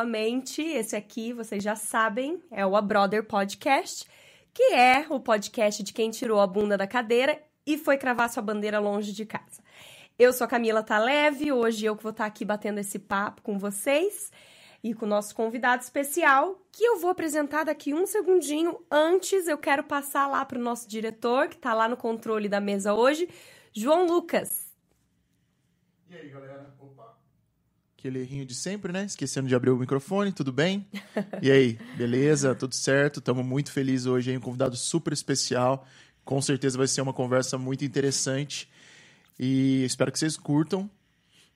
novamente. Esse aqui, vocês já sabem, é o A Brother Podcast, que é o podcast de quem tirou a bunda da cadeira e foi cravar sua bandeira longe de casa. Eu sou a Camila Taleve, hoje eu que vou estar aqui batendo esse papo com vocês e com o nosso convidado especial, que eu vou apresentar daqui um segundinho. Antes, eu quero passar lá para o nosso diretor, que está lá no controle da mesa hoje, João Lucas. E aí, galera? Aquele errinho de sempre, né? Esquecendo de abrir o microfone, tudo bem? E aí, beleza? Tudo certo? Estamos muito felizes hoje, hein? Um convidado super especial. Com certeza vai ser uma conversa muito interessante. E espero que vocês curtam.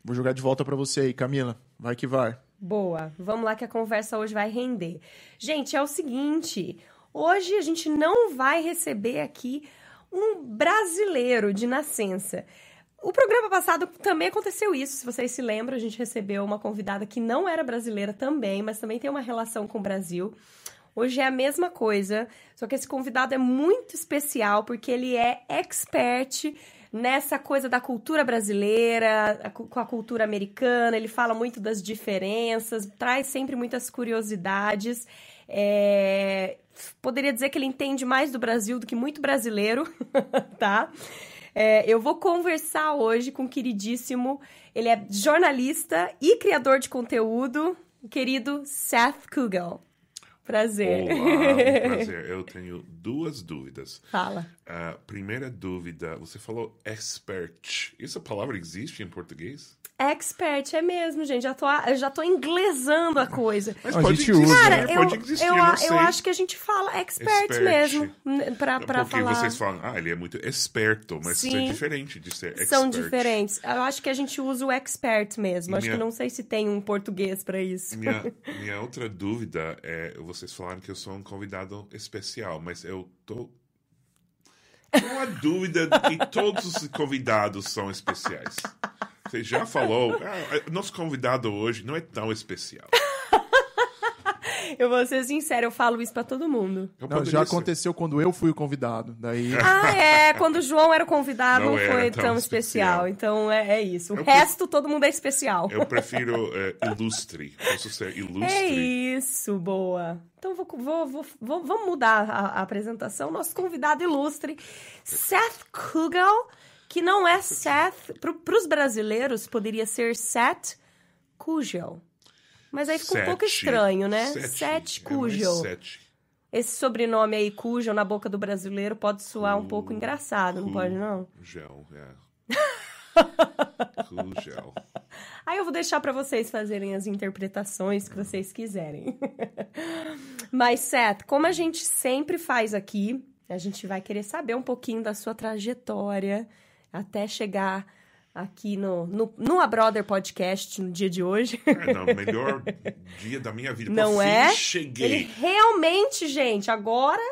Vou jogar de volta para você aí, Camila. Vai que vai. Boa. Vamos lá que a conversa hoje vai render. Gente, é o seguinte, hoje a gente não vai receber aqui um brasileiro de nascença. O programa passado também aconteceu isso, se vocês se lembram, a gente recebeu uma convidada que não era brasileira também, mas também tem uma relação com o Brasil. Hoje é a mesma coisa, só que esse convidado é muito especial porque ele é expert nessa coisa da cultura brasileira, com a cultura americana, ele fala muito das diferenças, traz sempre muitas curiosidades. É... Poderia dizer que ele entende mais do Brasil do que muito brasileiro, tá? É, eu vou conversar hoje com o queridíssimo, ele é jornalista e criador de conteúdo, o querido Seth Kugel. Prazer. Olá, um prazer. Eu tenho duas dúvidas. Fala. Uh, primeira dúvida, você falou expert. Essa palavra existe em português? Expert, é mesmo, gente. Já tô, eu já tô inglesando a coisa. Mas A pode gente existir, usa. Cara, né? eu, pode existir, eu, não eu acho que a gente fala expert, Expert. mesmo, pra, pra Porque falar. vocês falam, ah, ele é muito esperto, mas isso é Sim. diferente de ser expert. São diferentes. Eu acho que a gente usa o expert mesmo. Acho Minha- que não sei se tem um português pra isso. Minha, minha outra dúvida é, vocês falaram que eu sou um convidado especial, mas eu tô com uma dúvida de que todos os convidados são especiais. Você já falou, ah, nosso convidado hoje não é tão especial. Eu vou ser sincera, eu falo isso pra todo mundo. Eu Não, já aconteceu quando eu fui o convidado. Daí. Ah, é. Quando o João era o convidado, não, Não foi tão tão especial. especial. Então é, é isso. O Eu resto, todo mundo é especial. Eu prefiro eh, ilustre. Posso ser ilustre? É isso, boa. Então vou, vou, vou, vou- vamos mudar a, a apresentação. Nosso convidado ilustre, Seth Kugel, que não é Seth. Para os brasileiros, poderia ser Seth Kugel. Mas aí fica um pouco estranho, né? Sete. Seth É sete. Esse sobrenome aí, Kugel, na boca do brasileiro, pode soar um pouco engraçado, não pode, não? Gel, é. Gel. Aí eu vou deixar pra vocês fazerem as interpretações que vocês quiserem. Mas, Seth, como a gente sempre faz aqui, a gente vai querer saber um pouquinho da sua trajetória até chegar aqui no, no, no A Brother Podcast no dia de hoje. É, não, melhor dia da minha vida. Não é? cheguei. Ele realmente, gente, agora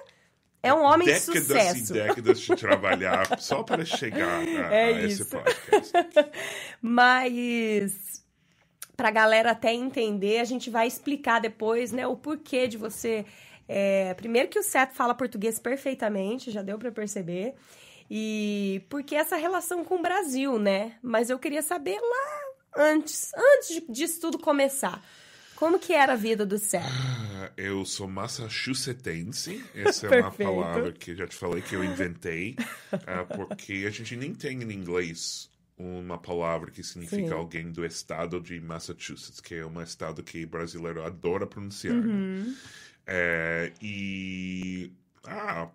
é um homem décadas de sucesso. e décadas de trabalhar só para chegar a, É a esse podcast. Mas pra galera até entender, a gente vai explicar depois, né, o porquê de você. é, primeiro que o Seth fala português perfeitamente, já deu pra perceber. E porque essa relação com o Brasil, né? Mas eu queria saber lá antes, antes disso tudo começar. Como que era a vida do Seth? Ah, Eu sou massachusettense. Essa é uma palavra que eu já te falei que eu inventei. ah, porque a gente nem tem em inglês uma palavra que significa Sim. alguém do estado de Massachusetts, que é um estado que brasileiro adora pronunciar. Uhum. né? É, e. Ah,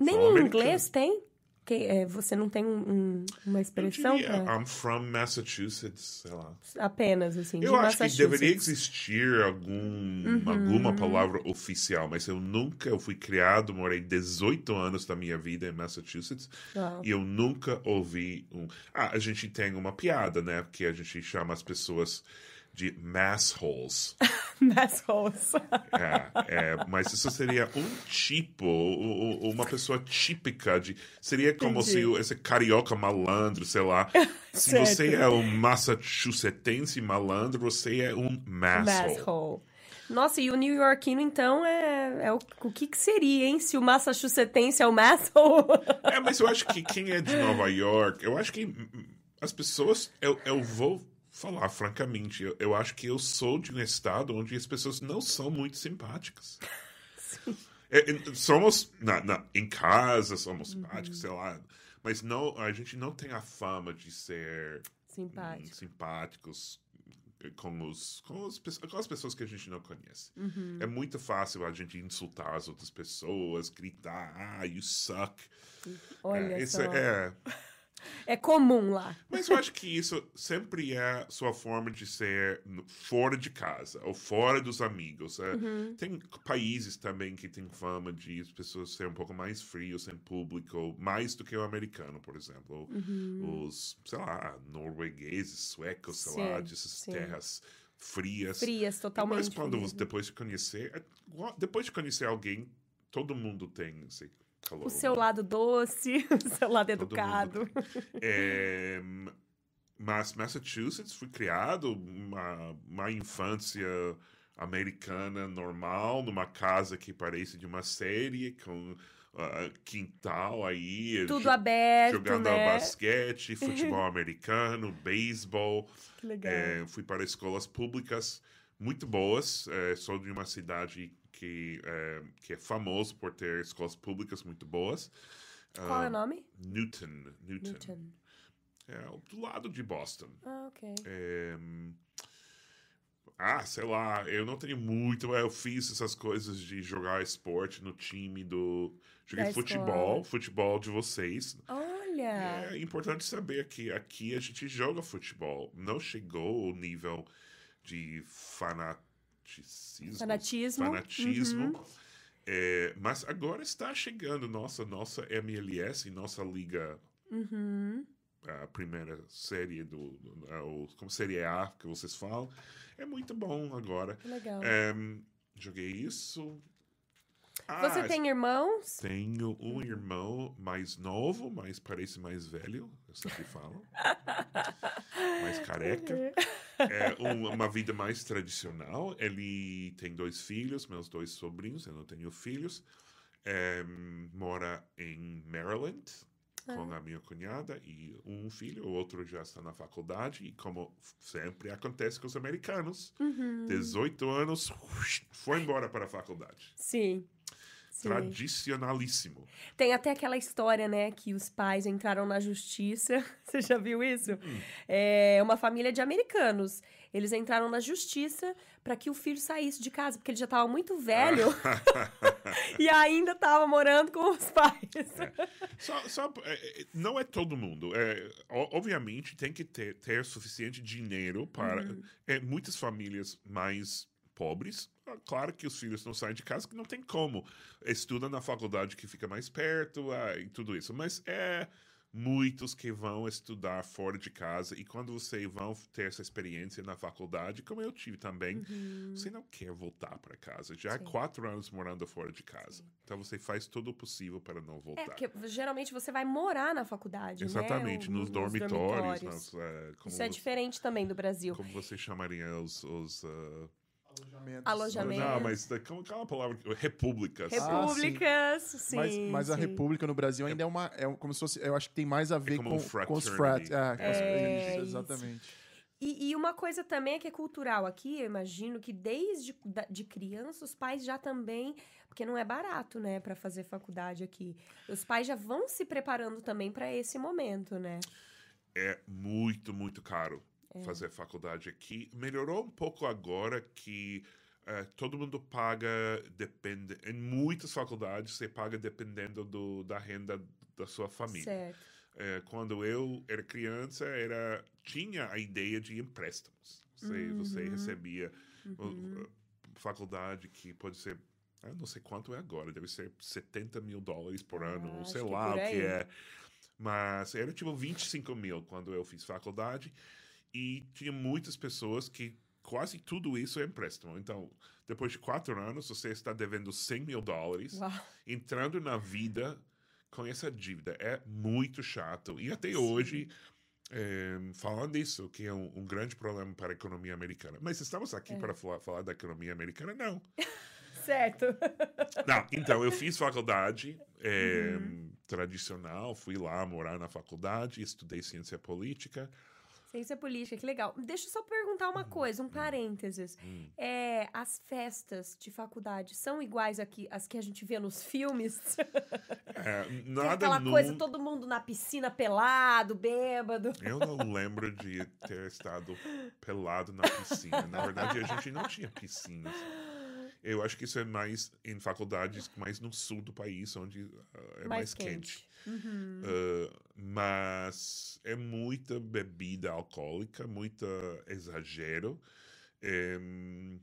Nem em inglês tem? Que, é, você não tem um- um- uma eu expressão diria, pra... I'm from Massachusetts, sei lá. apenas, assim, Eu acho que deveria existir algum, Uhum. alguma palavra oficial, mas eu nunca, eu fui criado, morei 18 anos da minha vida em Massachusetts Uau. e eu nunca ouvi um. Ah, a gente tem uma piada, né? Porque a gente chama as pessoas de massholes. Massholes. É, é, mas isso seria um tipo, uma pessoa típica de. Seria como Entendi. se esse carioca malandro, sei lá. Se Certo. você é um massachusettense malandro, você é um masshole. Masshole. Nossa, e o New Yorkino, então, é, é o, o que, que seria, hein? Se o Massachusettense é o Masshole? É, mas eu acho que quem é de Nova York, eu acho que as pessoas. Eu, eu vou falar francamente, eu, eu acho que eu sou de um estado onde as pessoas não são muito simpáticas. É, é, somos, na, na, em casa, somos Uhum. simpáticos, sei lá. Mas não, a gente não tem a fama de ser hum, Simpático. simpáticos com, os, com, os, com as pessoas que a gente não conhece. Uhum. É muito fácil a gente insultar as outras pessoas, gritar, ah, you suck. Olha é, isso só. é, É comum lá. mas eu acho que isso sempre é sua forma de ser fora de casa ou fora dos amigos. É, Uhum. Tem países também que têm fama de as pessoas serem um pouco mais frios em público, mais do que o americano, por exemplo. Uhum. Os, sei lá, noruegueses, suecos, sei lá, Sim, dessas sim. terras frias. Frias, totalmente. Mas quando né? depois de conhecer, é depois de conhecer alguém, todo mundo tem esse calor. O seu lado doce, o seu lado educado. É, mas Massachusetts foi criado uma, uma infância americana normal, numa casa que parece de uma série, com ah, quintal aí, Tudo aberto, jogando né? basquete, futebol americano, beisebol. Que legal. É, fui para escolas públicas muito boas. É, sou de uma cidade que é, que é famoso por ter escolas públicas muito boas. Qual é o nome? Newton. Newton. Newton. É, do lado de Boston. Ah, ok. É, ah, sei lá, eu não tenho muito. Eu fiz essas coisas de jogar esporte no time do. Joguei Da futebol, escola. futebol de vocês. Olha! É importante saber que aqui a gente joga futebol. Não chegou ao nível de fanaticismo. Fanatismo. fanatismo. Uhum. É, mas agora está chegando nossa, nossa MLS, nossa liga, Uhum. a primeira série do, como série A que vocês falam. É muito bom agora. Legal. É, joguei isso. Ah, Você tem irmãos? tenho um irmão mais novo, mas parece mais velho, eu sempre falo. mais careca. É um- uma vida mais tradicional. Ele tem dois filhos, meus dois sobrinhos, eu não tenho filhos. É, mora em Maryland com a minha cunhada e um filho, o outro já está na faculdade. E como sempre acontece com os americanos, Uhum. 18 anos, foi embora para a faculdade. Sim. Sim. Tradicionalíssimo. Tem até aquela história, né, que os pais entraram na justiça. Você já viu isso? Hum. É uma família de americanos. Eles entraram na justiça para que o filho saísse de casa, porque ele já estava muito velho e ainda estava morando com os pais. Só, só, é, é, não é todo mundo. É, obviamente, tem que ter, ter suficiente dinheiro para. Uhum. É, muitas famílias mais pobres, ah, claro que os filhos não saem de casa, que não tem como. Estudam na faculdade que fica mais perto ah, e tudo isso. Mas é muitos que vão estudar fora de casa e quando você vão ter essa experiência na faculdade, como eu tive também, você não quer voltar para casa. Já há Uhum. Sim. quatro anos morando fora de casa. Então você faz tudo o possível para não voltar. É, porque geralmente você vai morar na faculdade, Exatamente, né? nos, Nos dormitórios. nas, é, Isso é você, diferente também do Brasil. como você chamaria os. os Alojamentos. Alojamento. não, mas como aquela palavra? Repúblicas. Ah, Repúblicas, sim. mas, mas a sim. República no Brasil ainda é uma. É como se fosse. Eu acho que tem mais a ver como com, um com os frat. É, com os- É, isso, isso. exatamente. E, e uma coisa também é que é cultural aqui, eu imagino que desde da- de criança os pais já também, porque não é barato, né, para fazer faculdade aqui. Os pais já vão se preparando também para esse momento, né? É muito, muito caro É. fazer faculdade aqui. Melhorou um pouco agora que eh, todo mundo paga, depende. Em muitas faculdades você paga dependendo do, da renda da sua família. Certo. É, quando eu era criança, era tinha a ideia de empréstimos. Você, você Uhum. recebia uh, uh, faculdade que pode ser, eu não sei quanto é agora, deve ser 70 mil dólares por ano, Ah, acho sei lá o que é. Mas era tipo 25 mil quando eu fiz faculdade. E tinha muitas pessoas que quase tudo isso é empréstimo. Então, depois de quatro anos, você está devendo 100 mil dólares Uau. entrando na vida com essa dívida. É muito chato. E até hoje, é, falando isso, que é um, um grande problema para a economia americana. Mas estamos aqui É. para falar, falar da economia americana? Não. Certo. Não, então, eu fiz faculdade é, Uhum. tradicional, fui lá morar na faculdade, estudei ciência política. Ciência política, que legal. Deixa eu só perguntar uma coisa, um parênteses. Hum. É, as festas de faculdade são iguais aqui, as que a gente vê nos filmes? É, nada aquela nu- coisa, todo mundo na piscina pelado, bêbado. Eu não lembro de ter estado pelado na piscina. Na verdade, a gente não tinha piscinas. Eu acho que isso é mais em faculdades mais no sul do país, onde ah, é mais, quente. Uhum. Ah, mas é muita bebida alcoólica, muita exagero. Em,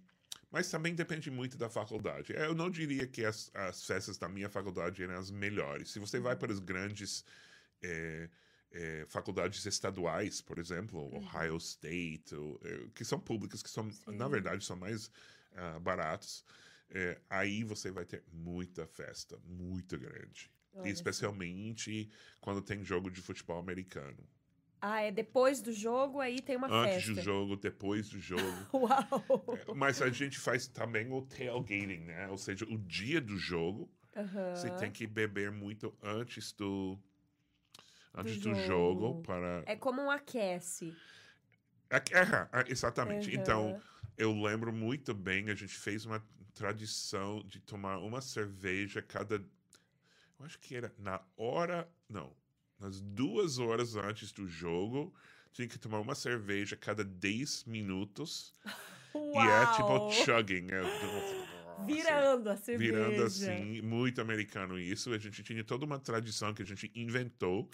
mas também depende muito da faculdade. Eu não diria que as, as festas da minha faculdade eram as melhores. Se você vai para as grandes eh, eh, faculdades estaduais, por exemplo, Ohio State, ou, eh, que são públicas, que são, na verdade, são mais ah, baratos, aí você vai ter muita festa, muito grande. Olha Especialmente quando tem jogo de futebol americano. Ah, é depois do jogo, aí tem uma Antes festa. do jogo, depois do jogo. Uau! Mas a gente faz também o tailgating, né? Ou seja, o dia do jogo, Aham. você tem que beber muito antes do antes do, jogo. jogo para É como um aquece. É, é, é, exatamente. Aham. Então, eu lembro muito bem, a gente fez uma tradição de tomar uma cerveja cada. Eu acho que era na hora. Não. Nas duas horas antes do jogo, tinha que tomar uma cerveja cada 10 minutos. Uau! E é tipo chugging. É, Virando a cerveja. Virando assim, muito americano isso. A gente tinha toda uma tradição que a gente inventou.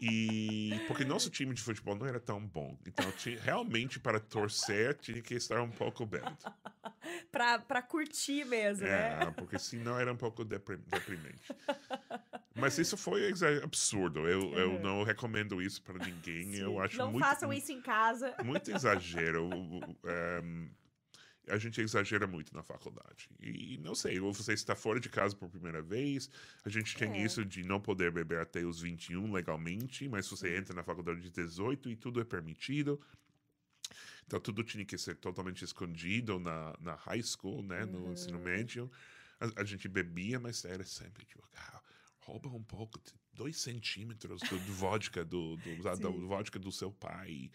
E porque nosso time de futebol não era tão bom. Então, tinha, realmente, para torcer, tinha que estar um pouco bêbado. Pra, pra curtir mesmo, né? É, porque senão era um pouco deprim- deprimente. Mas isso foi absurdo. Eu, eu não recomendo isso para ninguém. Eu acho Não muito, façam isso em casa. muito exagero. Ehm, a gente exagera muito na faculdade. E não sei, ou você está fora de casa por primeira vez, a gente tem É. isso de não poder beber até os 21 legalmente, mas você entra na faculdade de 18 e tudo é permitido. Então tudo tinha que ser totalmente escondido na, na high school, né, no ensino médio. A, a gente bebia, mas era sempre tipo, ah, rouba um pouco, dois centímetros do, do vodka do, do, da, da vodka do seu pai,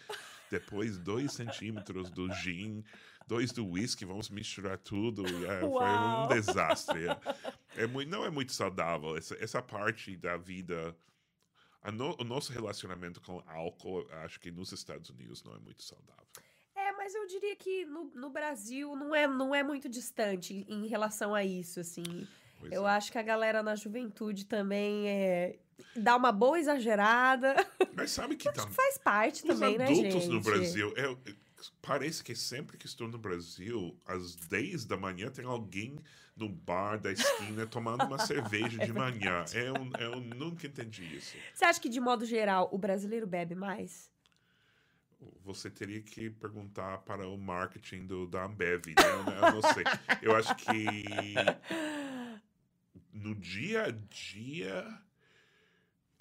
depois dois centímetros do gin, dois do whisky, vamos misturar tudo. É, foi um desastre. É, é muito, não é muito saudável essa, essa parte da vida. no- o nosso relacionamento com álcool, acho que nos Estados Unidos não é muito saudável. É, mas eu diria que no, no Brasil não é, não é muito distante em relação a isso, assim. Pois eu é. acho que a galera na juventude também é, dá uma boa exagerada. Mas sabe que tá, Faz parte os também, né, adultos gente? no Brasil, eu- parece que sempre que estou no Brasil, às 10 da manhã, tem alguém no bar da esquina tomando uma cerveja de manhã. Eu, eu nunca entendi isso. Você acha que, de modo geral, o brasileiro bebe mais? Você teria que perguntar para o marketing do, da Ambev, né? Eu, eu não sei. Eu acho que no dia a dia.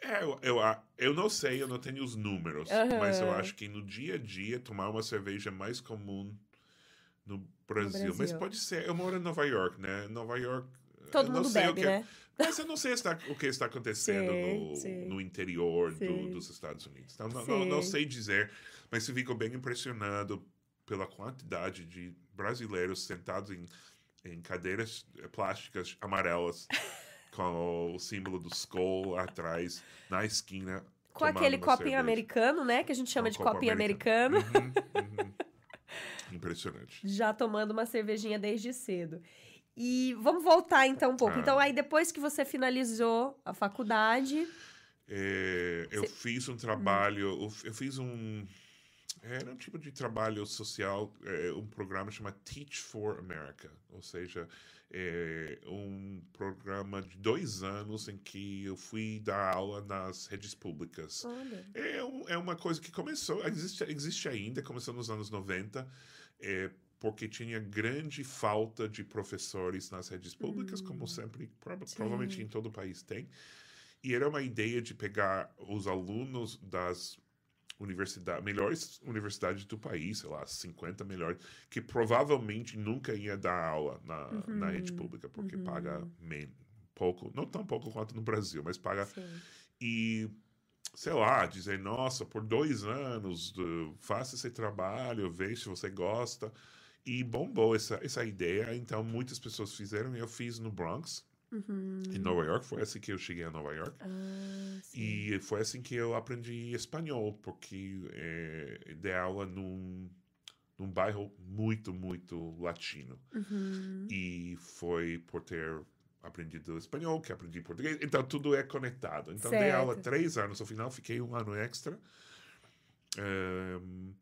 É, eu, eu, eu não sei, eu não tenho os números, Aham. mas eu acho que no dia a dia tomar uma cerveja é mais comum no Brasil. Mas Brasil. pode ser, eu moro em Nova York, né? Nova York. Todo mundo bebe, que- né? Mas eu não sei está- o que está acontecendo Sei, no, sei. no interior do- dos Estados Unidos. Então, não, não, não sei dizer, mas eu fico bem impressionado pela quantidade de brasileiros sentados em, em cadeiras eh, plásticas amarelas com o símbolo do Skull atrás, na esquina. Com tomando aquele copinho cerveja. americano, né? Que a gente chama Com de copo copinho americano. americano. Uhum, uhum. Impressionante. Já tomando uma cervejinha desde cedo. E vamos voltar então um pouco. Ah. Então, aí depois que você finalizou a faculdade. É, eu fiz um trabalho, eu fiz um. Era um tipo de trabalho social, é, um programa chamado Teach for America, ou seja, é um programa de dois anos em que eu fui dar aula nas redes públicas. Olha. É, um- é uma coisa que começou, existe, existe ainda, começou nos anos 90, é, porque tinha grande falta de professores nas redes públicas, como sempre, prova- provavelmente em todo o país tem. E era uma ideia de pegar os alunos das universidades, melhores universidades do país, sei lá, 50 melhores, que provavelmente nunca ia dar aula na, na rede pública, porque paga men, pouco, não tão pouco quanto no Brasil, mas paga Sim. e sei lá, dizer, nossa, por dois anos, faça esse trabalho, veja se você gosta. E bombou essa, essa ideia, então muitas pessoas fizeram, eu fiz no Bronx, Uhum. em Nova York, foi assim que eu cheguei a Nova York. Ah. E foi assim que eu aprendi espanhol, porque é, dei aula num, num bairro muito, muito latino. Uhum. E foi por ter aprendido espanhol que aprendi português. Então tudo é conectado. Então dei Certo. aula três anos, no final fiquei um ano extra. Ehm,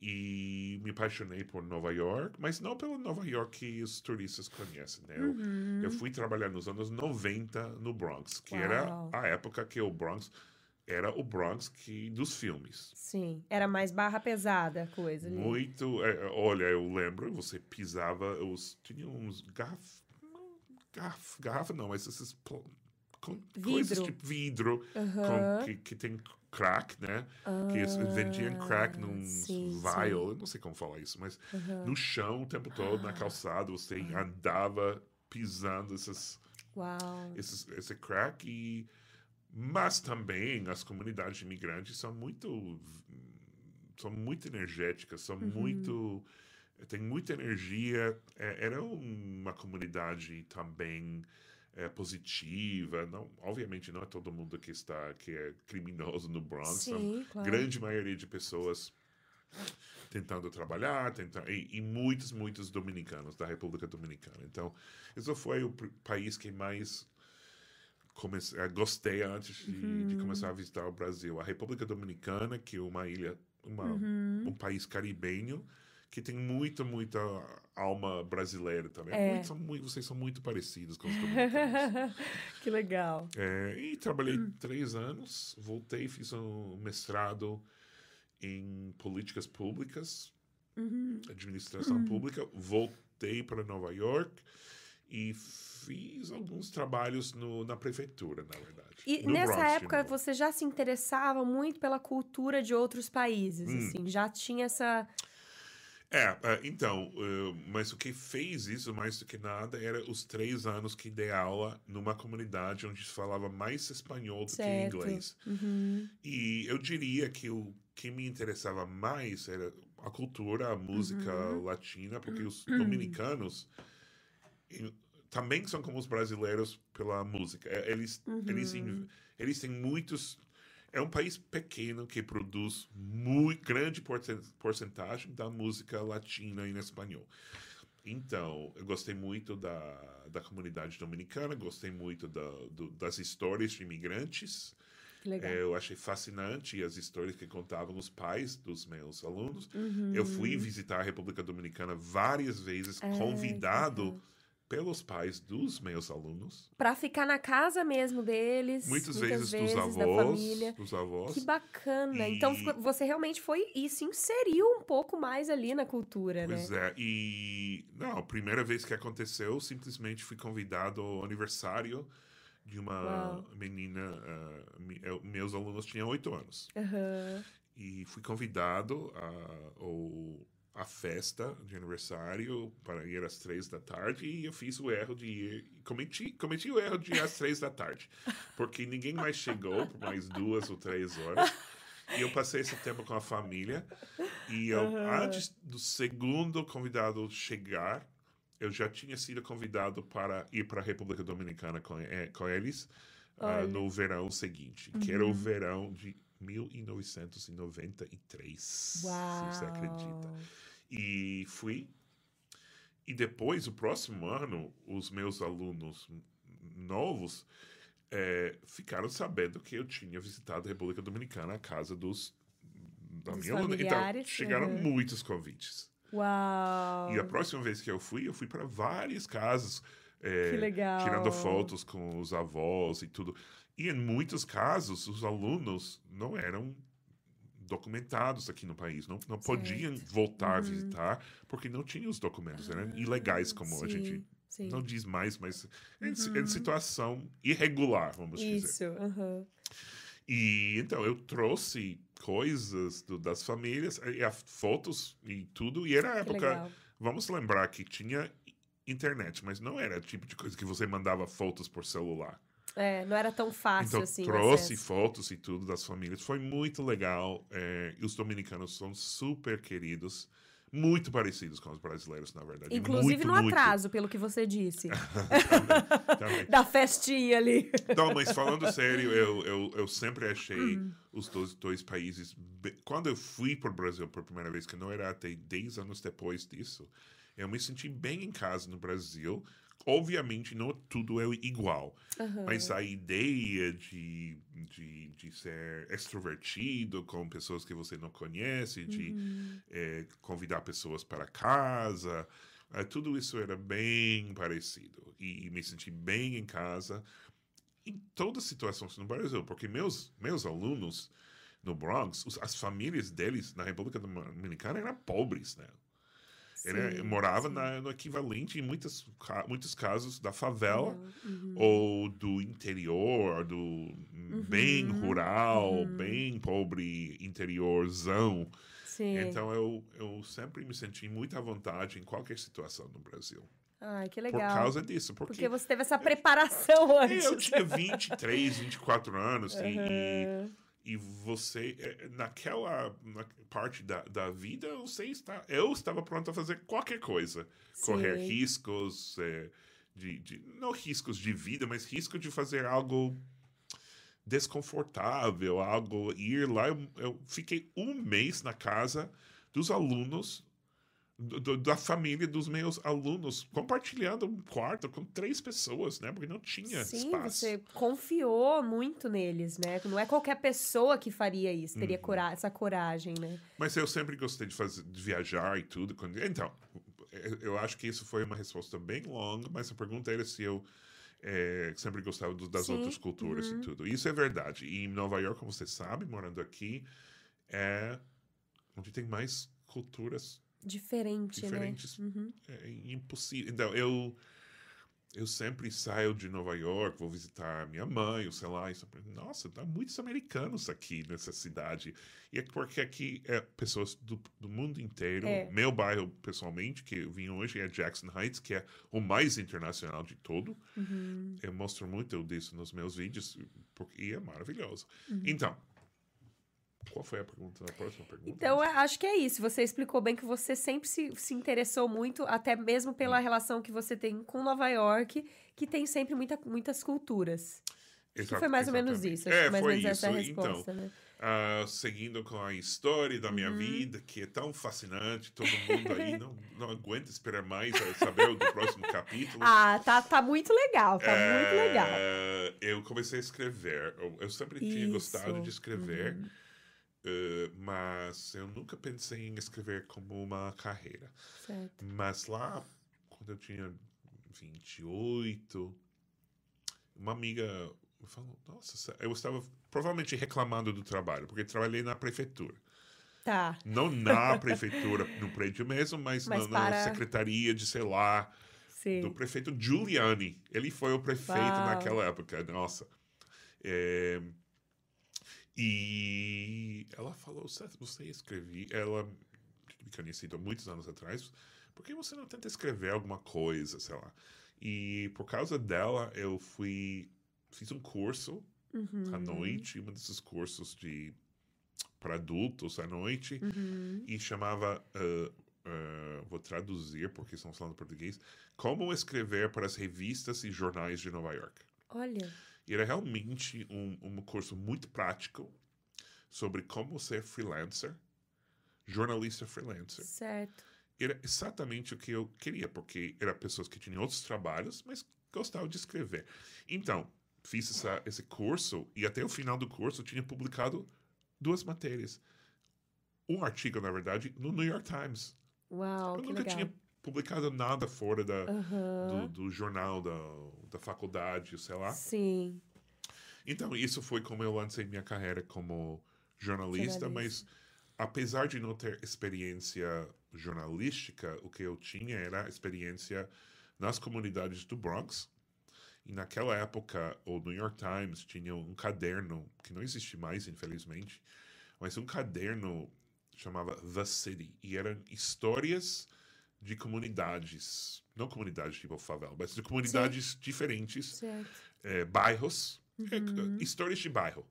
e me apaixonei por Nova York, mas não pelo Nova York que os turistas conhecem, né? Eu- Uhum. Eu, fui trabalhar nos anos 90 no Bronx, que era Uau. a época que o Bronx era o Bronx que dos filmes. Sim, era mais barra pesada a coisa ali. Muito. é, olha, eu lembro, você pisava, os, tinha uns garraf, garrafa, garrafa não, mas esses pl- com coisas Vidro. de vidro Aham. com, que, que tem crack, né? que eles vendiam crack num Ah, sim, vial, eu não sei como falar isso, mas no chão o tempo todo, na calçada, você andava pisando esses, Uau. esses, esse crack e mas também as comunidades imigrantes são muito são muito energéticas são muito tem muita energia é, era uma comunidade também é, positiva não obviamente não é todo mundo que está que é criminoso no Bronx Sim, claro. grande maioria de pessoas tentando trabalhar, tentando, e, e muitos, muitos dominicanos da República Dominicana. Então, isso foi o país que mais comecei, eh, gostei antes de, de Uhum. começar a visitar o Brasil. A República Dominicana, que é uma ilha, uma, Uhum. um país caribenho, que tem muita, muita alma brasileira também. É. Muito- muito- vocês são muito parecidos com os dominicanos. que legal. É, e trabalhei Hum. três anos, voltei, fiz um mestrado em políticas públicas, Uhum. administração pública, voltei para Nova York e fiz alguns trabalhos no, na prefeitura, na verdade. E No nessa Bronx, época você já se interessava muito pela cultura de outros países, Hum. assim, já tinha essa. É, é, então, eh, mas o que fez isso mais do que nada era os três anos que dei aula numa comunidade onde se falava mais espanhol do Certo. que inglês. Uhum. E eu diria que o que me interessava mais era a cultura, a música Uhum. latina, porque os dominicanos também são como os brasileiros pela música. É, Eles, eles, Uhum. in- eles têm muitos. É um país pequeno que produz muito grande porcen- porcentagem da música latina em espanhol. Então, eu gostei muito da, da comunidade dominicana, gostei muito da, do- das histórias de imigrantes. Legal. É, eu achei fascinante as histórias que contavam os pais dos meus alunos. Uhum. Eu fui visitar a República Dominicana várias vezes, que convidado. Pelos pais dos meus alunos. Pra ficar na casa mesmo deles. Muitas, muitas vezes, dos da avós. família. Dos avós. Que bacana. E- Então você realmente foi e se inseriu um pouco mais ali na cultura, Pois né? é, e não, a primeira vez que aconteceu, simplesmente fui convidado ao aniversário de uma Uau. menina. me- eu- meus alunos tinham oito anos. Aham. E fui convidado a, ao, à festa de aniversário para ir às três da tarde e eu fiz o erro de ir. Cometi, cometi o erro de ir às três da tarde, porque ninguém mais chegou por mais duas ou três horas. E eu passei esse tempo com a família. E eu, antes do segundo convidado chegar, eu já tinha sido convidado para ir para a República Dominicana com, eh, com eles ah, no verão seguinte, que era o verão de 1993. Se você acredita. E fui. E depois, o próximo ano, os meus alunos novos eh, ficaram sabendo que eu tinha visitado a República Dominicana, a casa dos. Da Dos minha aluna. Então, chegaram uhum. muitos convites. Uau. E a próxima vez que eu fui, eu fui para várias casas. eh, Que legal. Tirando fotos com os avós e tudo. E em muitos casos, os alunos não eram documentados aqui no país. Não, não podiam voltar a visitar porque não tinham os documentos. Eram ilegais, como a Sim, gente sim. não diz mais, mas em, em situação irregular, vamos dizer. Isso. aham. E então eu trouxe coisas do- das famílias, e a- fotos e tudo, e era a época. legal. Vamos lembrar que tinha internet, mas não era o tipo de coisa que você mandava fotos por celular. É, não era tão fácil Então, assim. trouxe acesso. fotos e tudo das famílias. Foi muito legal. é, e os dominicanos são super queridos. Muito parecidos com os brasileiros, na verdade. Inclusive muito, no muito. atraso, pelo que você disse. Também. da festinha ali. Não, mas falando sério, eu, eu, eu sempre achei Uhum. os dois, dois países. Quando eu fui para o Brasil por primeira vez, que não era até 10 anos depois disso, eu me senti bem em casa no Brasil. Obviamente, não tudo é igual, mas a ideia de, de, de ser extrovertido com pessoas que você não conhece, de eh, convidar pessoas para casa, eh, tudo isso era bem parecido. E, e me senti bem em casa em todas as situações no Brasil, porque meus, meus alunos no Bronx, os- as famílias deles na República Dominicana eram pobres, né? Sim, morava na- no equivalente, em muitos, ca- muitos casos, da favela Uhum. ou do interior, do bem rural, bem pobre interiorzão. Sim. Então eu, eu sempre me senti muito à vontade em qualquer situação no Brasil. Ai, que Por legal. causa disso. Porque, Porque você teve essa preparação é, antes. eu tinha 23, 24 anos e- e, e você, é, naquela na parte da, da vida, você está, eu estava pronto a fazer qualquer coisa. Correr Sim. riscos, é, de, de, não riscos de vida, mas risco de fazer algo desconfortável, algo ir lá. Eu, eu fiquei um mês na casa dos alunos do- do- da família dos meus alunos, compartilhando um quarto com três pessoas, né? Porque não tinha Sim, espaço. você confiou muito neles, né? Não é qualquer pessoa que faria isso, Uhum. teria cora essa coragem, né? Mas eu sempre gostei de, fazer, de viajar e tudo. Então, eu- eu acho que isso foi uma resposta bem longa, mas a pergunta era se eu eh, sempre gostava do- das Sim, outras culturas e tudo. Isso é verdade. E em Nova York, como você sabe, morando aqui, é onde tem mais culturas Diferente, diferentes. né? Uhum. É impossível. Então, eu, eu sempre saio de Nova York, vou visitar minha mãe, ou sei lá, e sempre, nossa, dá muitos americanos aqui nessa cidade. E é porque aqui é pessoas do, do mundo inteiro. É. Meu bairro, pessoalmente, que eu vim hoje, é Jackson Heights, que é o mais internacional de todo. Uhum. Eu mostro muito disso nos meus vídeos, porque e é maravilhoso. Uhum. Então, qual foi a pergunta? A próxima pergunta? Então, eu acho que é isso. Você explicou bem que você sempre se, se interessou muito, até mesmo Hum. pela relação que você tem com Nova York, que tem sempre muita, muitas culturas. Acho que Exato- foi mais ou menos exatamente. isso. Acho É, mais ou foi menos essa é isso. Então, resposta, né? Ah, seguindo com a história da Uhum. minha vida, que é tão fascinante, todo mundo aí não, não aguenta esperar mais saber do próximo capítulo. Ah, tá, tá muito legal, tá É, muito legal. Eu comecei a escrever. Eu, eu sempre tinha Isso. Uhum. gostado de escrever, eh, mas eu nunca pensei em escrever como uma carreira. Certo. Mas lá, quando eu tinha 28, uma amiga falou: Nossa, eu estava provavelmente reclamando do trabalho, porque trabalhei na prefeitura. Tá. Não na prefeitura, no prédio mesmo, mas, Mas na, na para- secretaria de, sei lá, Sim. do prefeito Giuliani. Ele foi o prefeito Uau. naquela época, nossa. É, E ela falou, você escrevi, ela me conhecido há muitos anos atrás, por que você não tenta escrever alguma coisa, sei lá? E por causa dela, eu fui, fiz um curso Uhum. à noite, um desses cursos de para adultos à noite, Uhum. e chamava, ah, ah, vou traduzir porque estamos falando português, Como Escrever para as Revistas e Jornais de Nova York. Olha. Era realmente um, um curso muito prático sobre como ser freelancer, jornalista freelancer. Certo. Era exatamente o que eu queria, porque eram pessoas que tinham outros trabalhos, mas gostavam de escrever. Então, fiz essa, esse curso e até o final do curso eu tinha publicado duas matérias. Um artigo, na verdade, no New York Times. Uau, eu que nunca legal. tinha publicado nada fora da, Aham. do, do jornal, da, da faculdade, sei lá. Sim. Então, isso foi como eu lancei minha carreira como jornalista, Jornalista. mas apesar de não ter experiência jornalística, o que eu tinha era experiência nas comunidades do Bronx. E naquela época, o New York Times tinha um caderno, que não existe mais, infelizmente, mas um caderno chamava The City. E eram histórias de comunidades, não comunidades tipo favela, mas de comunidades diferentes, Certo. é, bairros, é, histórias de bairro.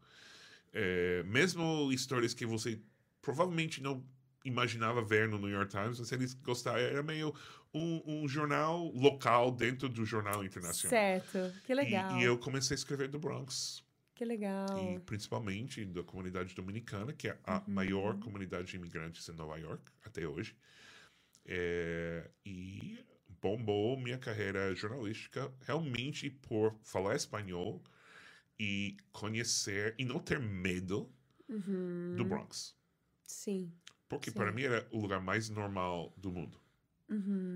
É, mesmo histórias que você provavelmente não imaginava ver no New York Times, mas eles gostaram, era meio um, um jornal local dentro do jornal internacional. Certo. Que legal. E, e eu comecei a escrever do Bronx. Que legal. E principalmente da comunidade dominicana, que é a maior comunidade de imigrantes em Nova York até hoje. É, e bombou minha carreira jornalística realmente por falar espanhol e conhecer e não ter medo do Bronx. Sim. Porque Sim. para mim era o lugar mais normal do mundo.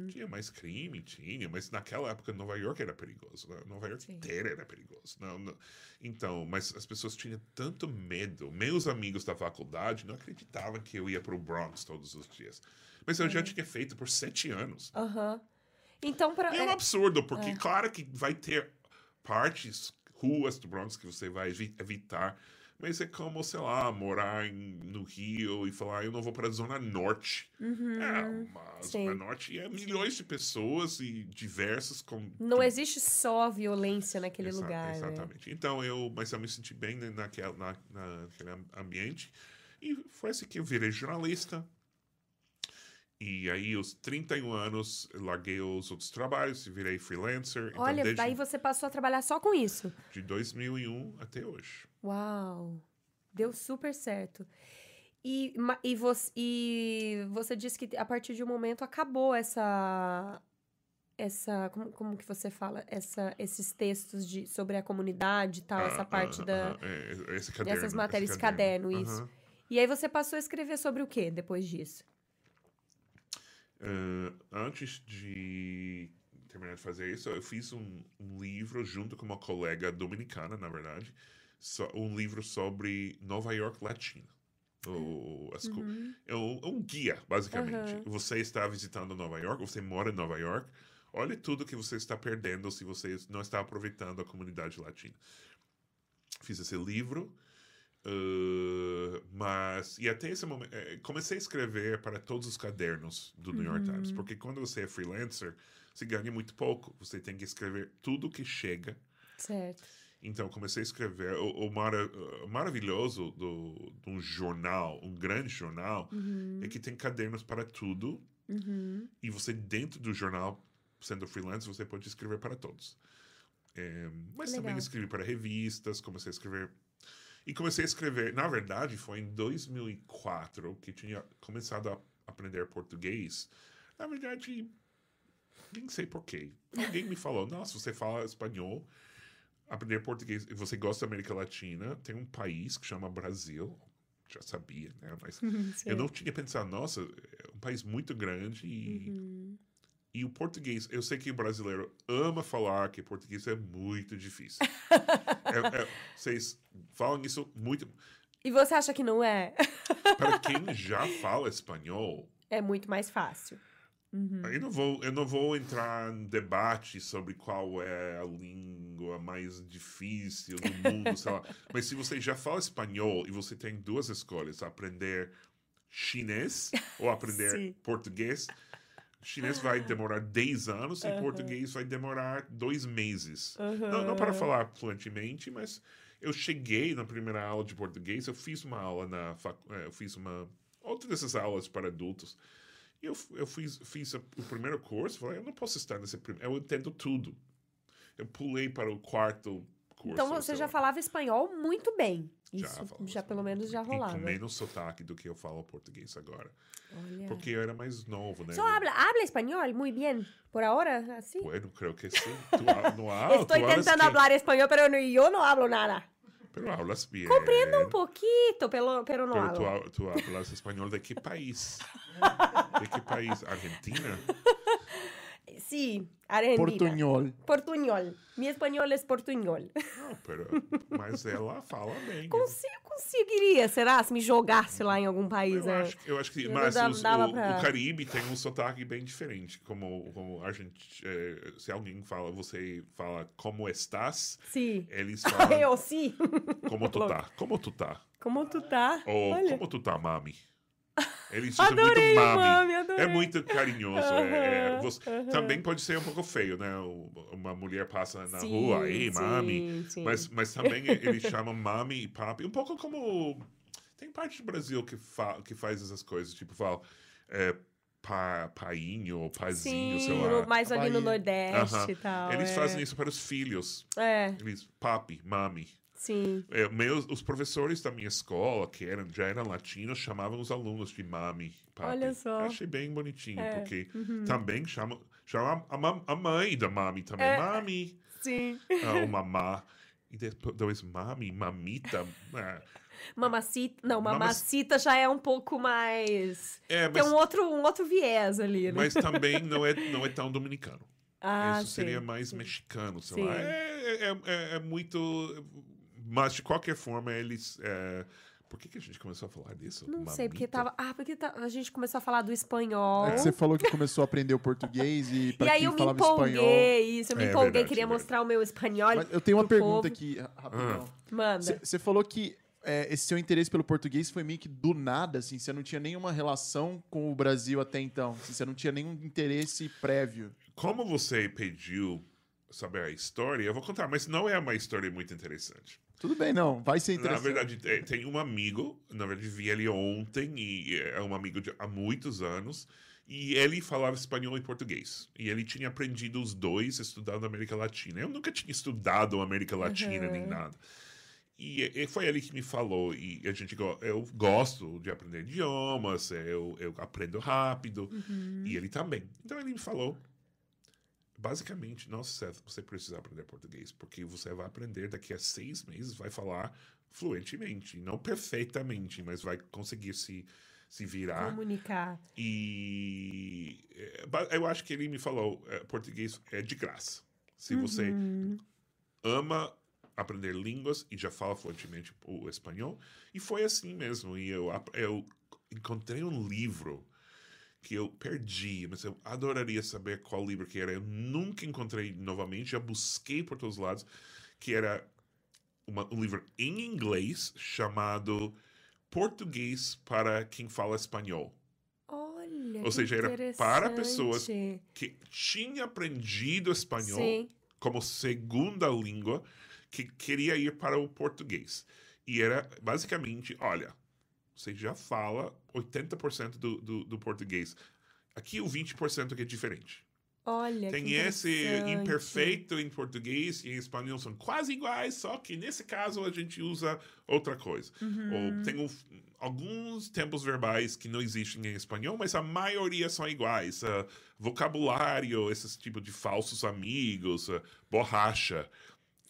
Tinha mais crime, tinha, mas naquela época Nova York era perigoso. né? Nova York Sim. inteira era perigoso. Não, não- Então, mas as pessoas tinham tanto medo. Meus amigos da faculdade não acreditavam que eu ia para o Bronx todos os dias. Mas eu já tinha feito por sete anos. Aham. Então, para. E é um absurdo, porque claro que vai ter partes, ruas do Bronx que você vai evi- evitar. Mas é como, sei lá, morar em- no Rio e falar, eu não vou para a Zona Norte. É, uma Uhum. Sim. Zona Norte é milhões de pessoas e diversas com. Não existe só violência naquele Exa- lugar. Né? Exatamente. Então eu, mas eu me senti bem né, naquele, na, naquele am- ambiente. E foi assim que eu virei jornalista. E aí, aos 31 anos, larguei os outros trabalhos e virei freelancer. Então, Olha, desde daí você passou a trabalhar só com isso. de 2001 até hoje. Uau! Deu super certo. E, e, você, e você disse que a partir de um momento acabou essa. Essa. Como, como que você fala? Essa, esses textos de, sobre a comunidade e tal, essa Ah, parte ah, da, ah, é, esse caderno, dessas esse matérias, caderno, isso. E aí você passou a escrever sobre o quê depois disso? Ah, antes de terminar de fazer isso, eu fiz um, um livro junto com uma colega dominicana, na verdade, so- um livro sobre Nova York Latina. O, as co- é, um, é um guia, basicamente. Você está visitando Nova York, você mora em Nova York, olha tudo que você está perdendo se você não está aproveitando a comunidade latina. Fiz esse livro. Uh, mas, e até esse momento, eh, comecei a escrever para todos os cadernos do New York Times, porque quando você é freelancer, você ganha muito pouco. Você tem que escrever tudo que chega. Certo. Então, comecei a escrever. O, o mara- o maravilhoso do, de um jornal, um grande jornal, é que tem cadernos para tudo. E você, dentro do jornal, sendo freelancer, você pode escrever para todos. É, mas também Legal. escrevi para revistas, comecei a escrever. E comecei a escrever, na verdade, foi em 2004 que tinha começado a aprender português. Na verdade, nem sei porquê. Alguém me falou: Nossa, você fala espanhol, aprender português, e você gosta da América Latina, tem um país que chama Brasil. Já sabia, né? Mas eu não tinha pensado, nossa, é um país muito grande e. E o português, eu sei que o brasileiro ama falar que português é muito difícil. É- é- vocês falam isso muito. E você acha que não é? Para quem já fala espanhol, É muito mais fácil. eu não vou, eu não vou entrar em debate sobre qual é a língua mais difícil do mundo, sei lá. Mas se você já fala espanhol e você tem duas escolhas, aprender chinês ou aprender português, chinês vai demorar 10 anos e português vai demorar dois meses. Não, não para falar fluentemente, mas eu cheguei na primeira aula de português, eu fiz uma aula na facu- eh, eu fiz uma outra dessas aulas para adultos. E eu, eu fiz, fiz o primeiro curso, falei, eu não posso estar nesse primeiro, eu entendo tudo. Eu pulei para o quarto Então você já lá. falava espanhol muito bem. Já Isso falava já pelo menos já rolava. com menos sotaque do que eu falo português agora. Olha. Porque eu era mais novo, né? Só habla, habla espanhol muy bien. Por ahora, assim. Bueno, creo que. Tú ha- no hablas tentando que- hablar espanhol, pero no- yo no hablo nada. Pero hablas bien. Compreendo un poquito, pero, pero no Pero hablo. ha- tú hablas español de qué país? ¿De qué país? ¿Argentina? Sí, Argentina. Portunhol. Portunhol. Mi espanhol es portunhol. Não, pero, mas ela fala bem. Consi- conseguiria, será? Se me jogasse lá em algum país, Eu né? acho, eu acho que Eu mas dava- os- dava o, pra- o Caribe tem um sotaque bem diferente. Como, como a gente, eh, se alguém fala, você fala como estás, Sim. eles falam Eu sim. como tu tá, como tu tá. Como tu tá? Ou Olha. como tu tá, mami. Eles dizem Adorei muito mami. mami. É muito carinhoso. é- é- você-. Também pode ser um pouco feio, né? Uma mulher passa na Sim, rua, sim, mami. sim. Mas, mas também eles chamam mami e papi. Um pouco como. Tem parte do Brasil que, fa... que faz essas coisas, tipo, fala. É, pa... Painho pazinho, Sim, sei lá. mais ali no. Nordeste e tal. Eles é. fazem isso para os filhos. É, Eles, papi, mami. Sim. É, meus, os professores da minha escola, que eram, já eram latinos, chamavam os alunos de mami, papi. Olha só. Eu achei bem bonitinho, É, porque também chamam chama a, a mãe da mami também. É. Mami, Sim. ah, o mamá. E depois mami, mamita. é. Mamacita. Não, mamacita já é um pouco mais. É, Tem mas, um outro, um outro viés ali, né? mas também não é, não é tão dominicano. ah, Isso seria sim, mais sim. mexicano, sei Sim. lá. É, é, é- é muito. Mas de qualquer forma, eles. é, Por que, que a gente começou a falar disso? Não sei, porque Mamita? tava. Ah, porque tá- a gente começou a falar do espanhol. É que você falou que começou a aprender o português e E pra aí quem eu me empolguei, espanhol. isso, eu me É empolguei, verdade, queria é verdade. mostrar o meu espanhol. Mas eu tenho uma pergunta povo. aqui, ra- rapidão. Manda. Você falou que é, esse seu interesse pelo português foi meio que do nada, assim, você não tinha nenhuma relação com o Brasil até então, assim, você não tinha nenhum interesse prévio. Como você pediu saber a história, eu vou contar, mas não é uma história muito interessante. Tudo bem, não, vai ser Na interessante. verdade, é, tem um amigo, na verdade, vi ele ontem, e é um amigo de há muitos anos, e ele falava espanhol e português. E ele tinha aprendido os dois estudando América Latina. Eu nunca tinha estudado América Latina nem nada. E, e foi ele que me falou, e a gente, eu gosto de aprender idiomas, eu, eu aprendo rápido, e ele também. Então ele me falou, basicamente, nossa, Seth, você precisa aprender português, porque você vai aprender daqui a seis meses, vai falar fluentemente, não perfeitamente, mas vai conseguir se, se virar. Comunicar. E ba- eu acho que ele me falou, é, português é de graça. Se você ama aprender línguas e já fala fluentemente o espanhol, e foi assim mesmo. E eu, eu encontrei um livro que eu perdi, mas eu adoraria saber qual livro que era. Eu nunca encontrei novamente, já busquei por todos os lados, que era uma- um livro em inglês chamado Português para quem fala espanhol. Olha. Ou que seja, era para pessoas que tinha aprendido espanhol Sim. como segunda língua que queria ir para o português. E era basicamente, olha, você já fala 80% do, do, do português. Aqui o 20% que é diferente. Olha. Tem esse imperfeito em português e em espanhol são quase iguais, só que nesse caso a gente usa outra coisa. Uhum. Ou tem um- alguns tempos verbais que não existem em espanhol, mas a maioria são iguais. Ah, vocabulário, esses tipos de falsos amigos, ah, borracha,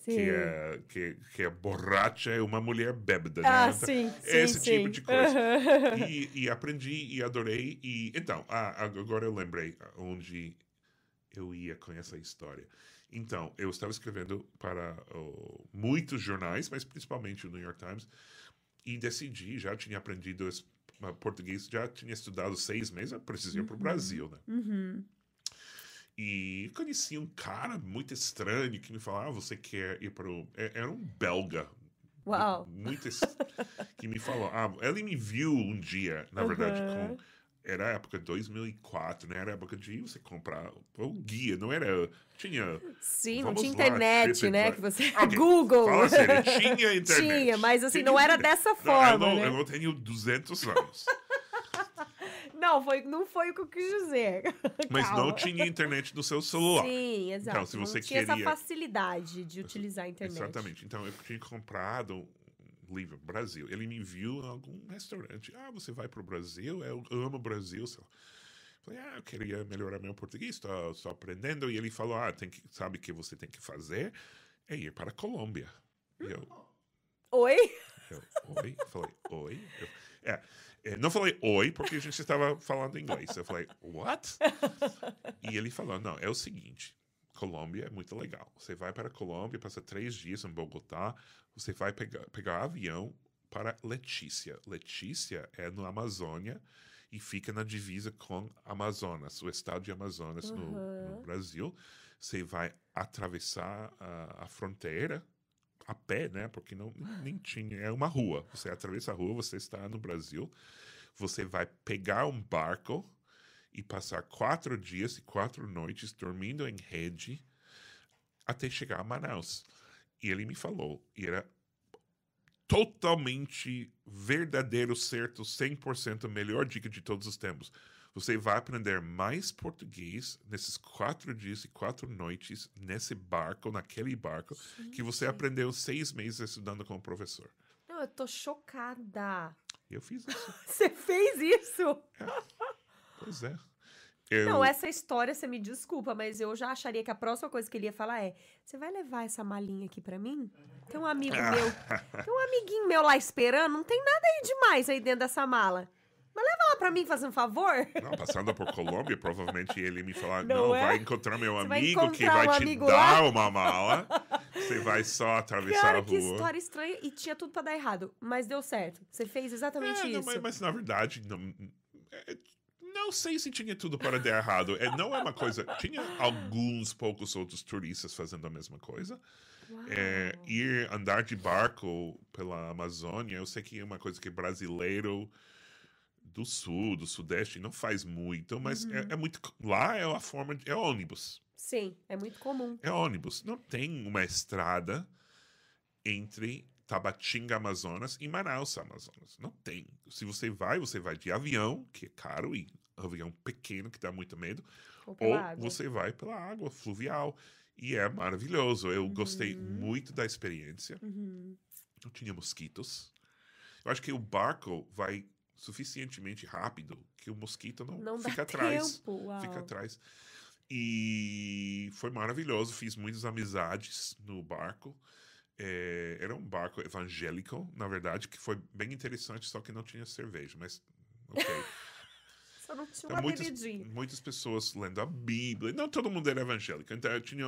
Sim. que é, que, que é borracha é uma mulher bêbada, Ah, né? sim, sim, Esse sim. tipo de coisa. e, e aprendi e adorei. E então, ah, agora eu lembrei onde eu ia com essa história. Então, eu estava escrevendo para oh, muitos jornais, mas principalmente o New York Times, e decidi, já tinha aprendido português, já tinha estudado seis meses, eu precisei ir para o Brasil, né? Uhum. E conheci um cara muito estranho que me falava, ah, você quer ir para o... é- Era um belga. Uau. Muito es- que me falou. Ah, ele me viu um dia, na verdade, Uhum. com... Era a época de 2004, né? Era a época de você comprar o guia, não era... Tinha... Sim, não tinha lá, internet, né? TripAdvisor. Que você. Ok, Google. Fala sério, tinha internet. Tinha, mas assim, Tinha não era internet. dessa Não, forma, eu, não, né? eu não tenho 200 anos. Não, foi, não foi o que eu quis dizer. Mas não Calma. tinha internet no seu celular. Sim, exato. Então, se você não tinha queria- essa facilidade de utilizar a internet. Exatamente. Então, eu tinha comprado um livro Brasil. Ele me viu em algum restaurante. Ah, você vai para o Brasil? Eu amo o Brasil. sei lá. Falei, ah, eu queria melhorar meu português, estou aprendendo. E ele falou, ah, tem que, sabe o que você tem que fazer? É ir para a Colômbia. E eu, Oi? eu, oi? Falei, oi? Eu, é, é, não falei oi, porque a gente estava falando inglês. Eu falei, what? E ele falou, não, é o seguinte, Colômbia é muito legal. Você vai para a Colômbia, passa três dias em Bogotá, você vai pegar, pegar avião para Letícia. Letícia é no Amazônia e fica na divisa com Amazonas, o estado de Amazonas no, no Brasil. Você vai atravessar a, a fronteira a pé, né? Porque não nem tinha, é uma rua. Você atravessa a rua, você está no Brasil. você vai pegar um barco e passar quatro dias e quatro noites dormindo em rede até chegar a Manaus. E ele me falou, e era totalmente verdadeiro, certo, 100% melhor dica de todos os tempos. Você vai aprender mais português nesses quatro dias e quatro noites nesse barco, naquele barco, que você aprendeu seis meses estudando com o professor. Não, eu tô chocada. Eu fiz isso. Você fez isso? Pois é. Eu... Não, essa história, você me desculpa, mas eu já acharia que a próxima coisa que ele ia falar é: você vai levar essa malinha aqui pra mim? Tem um amigo meu, tem um amiguinho meu lá esperando, não tem nada aí demais aí dentro dessa mala. Mas leva lá pra mim, faz um favor. Não, passando por Colômbia, provavelmente ele me falar: Não não, é? vai encontrar meu Você vai amigo que encontrar vai um te dar lá." uma mala. Você vai só atravessar Cara, a que rua. história estranha e tinha tudo pra dar errado, mas deu certo. Você fez exatamente É, não, isso. mas, mas, na verdade, não, é, não sei se tinha tudo para dar errado. É, não é uma coisa. Tinha alguns poucos outros turistas fazendo a mesma coisa. É, ir andar de barco pela Amazônia, eu sei que é uma coisa que brasileiro do sul, do sudeste, não faz muito, mas Uhum. é, é muito. Lá é a forma. De, é ônibus. Sim, é muito comum. É ônibus. Não tem uma estrada entre Tabatinga, Amazonas e Manaus, Amazonas. Não tem. Se você vai, você vai de avião, que é caro, e avião pequeno, que dá muito medo, Ou ou você vai pela água fluvial. E é maravilhoso. Eu gostei muito da experiência. Uhum. Não tinha mosquitos. Eu acho que o barco vai suficientemente rápido que o mosquito não, Não fica atrás. tempo. Uau. Fica atrás. E foi maravilhoso. Fiz muitas amizades no barco. É, era um barco evangélico, na verdade, que foi bem interessante, só que não tinha cerveja, mas ok. Só não tinha Então, uma muitas, muitas pessoas lendo a Bíblia. Não todo mundo era evangélico. Então, eu tinha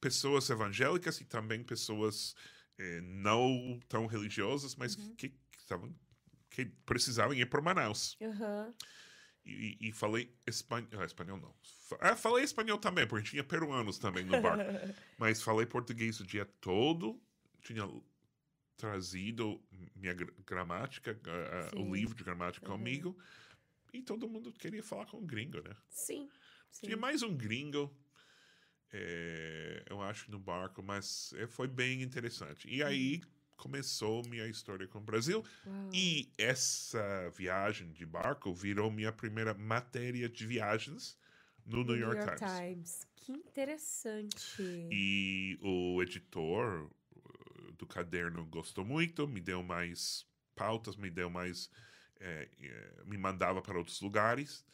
pessoas evangélicas e também pessoas eh, não tão religiosas, mas Uhum. que, estavam- que precisavam ir para Manaus. Aham. E, e falei espanhol. espanhol não. Ah, falei espanhol também, porque tinha peruanos também no barco. Mas falei português o dia todo. Tinha trazido minha gra- gramática, ah, ah, Sim. o livro de gramática Uhum. comigo. E todo mundo queria falar com um gringo, né? Sim. sim. Tinha mais um gringo, é, eu acho, no barco, mas é, foi bem interessante. E aí começou minha história com o Brasil. Uau. E essa viagem de barco virou minha primeira matéria de viagens no New, York, Times. Que interessante. E o editor uh, do caderno gostou muito, me deu mais pautas, me deu mais. eh, eh, me mandava para outros lugares.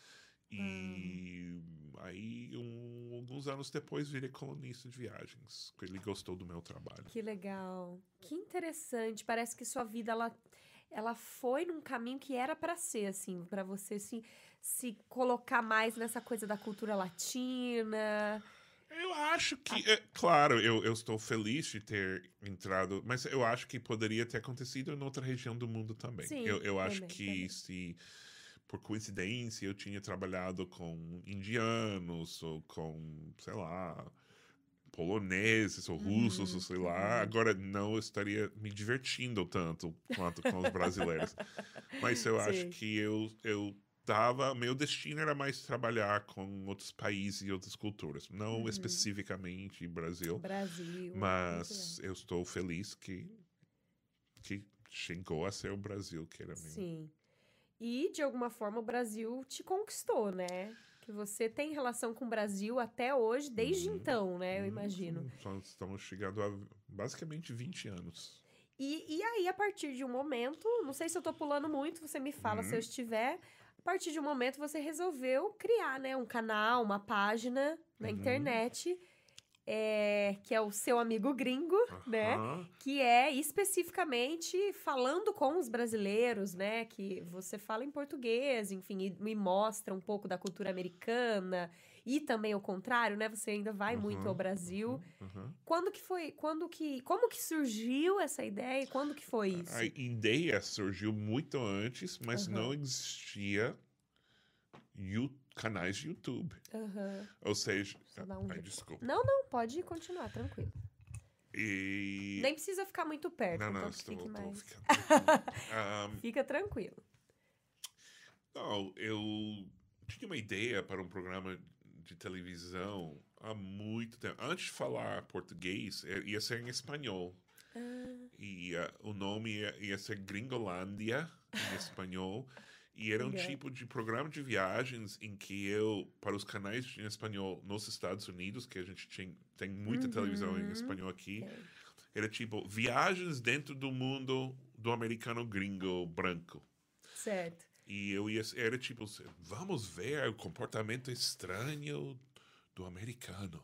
E aí, um- alguns anos depois, virei colunista de viagens. porque Ele gostou do meu trabalho. Que legal. Que interessante. Parece que sua vida ela, ela foi num caminho que era pra ser assim, pra você se, se colocar mais nessa coisa da cultura latina. Eu acho que, é, claro, eu, eu estou feliz de ter entrado, mas eu acho que poderia ter acontecido em outra região do mundo também. Sim, eu, eu acho também, que também. se, por coincidência, eu tinha trabalhado com indianos ou com, sei lá, poloneses ou russos, Uhum, ou sei lá, agora não estaria me divertindo tanto quanto com os brasileiros. Mas eu Sim. acho que eu, eu tava, meu destino era mais trabalhar com outros países e outras culturas, não Uhum. especificamente Brasil, Brasil. mas eu estou feliz que que chegou a ser o Brasil que era meu. Sim. E, de alguma forma, o Brasil te conquistou, né? Que você tem relação com o Brasil até hoje, desde Uhum. então, né? Eu imagino. Só Estamos chegando a basicamente 20 anos. E, e aí, a partir de um momento, não sei se eu tô pulando muito, você me fala Uhum. se eu estiver. A partir de um momento, você resolveu criar, né? Um canal, uma página na Uhum. internet, é, que é o seu amigo gringo, né? Aham. que é especificamente falando com os brasileiros, né? Que você fala em português, enfim, e me mostra um pouco da cultura americana e também o contrário, né? Você ainda vai muito Uhum, ao Brasil. Aham. Quando que foi? Quando que? Como que surgiu essa ideia? e Quando que foi isso? A ideia surgiu muito antes, mas não existia you- canais de YouTube. Aham. Ou seja, um ai, desculpa. Não, não, pode continuar, tranquilo. E Nem precisa ficar muito perto, não, não, estou, fique mais. ficando. Ahn, Fica tranquilo. Não, eu tinha uma ideia para um programa de televisão há muito tempo. Antes de falar português, é, ia ser em espanhol. E uh, o nome ia, ia ser Gringolândia, em espanhol. E era um Legal. tipo de programa de viagens em que eu, para os canais em espanhol nos Estados Unidos, que a gente tinha, tem muita televisão em espanhol aqui, era tipo viagens dentro do mundo do americano gringo branco. Certo. E eu ia, era tipo, vamos ver o comportamento estranho do americano.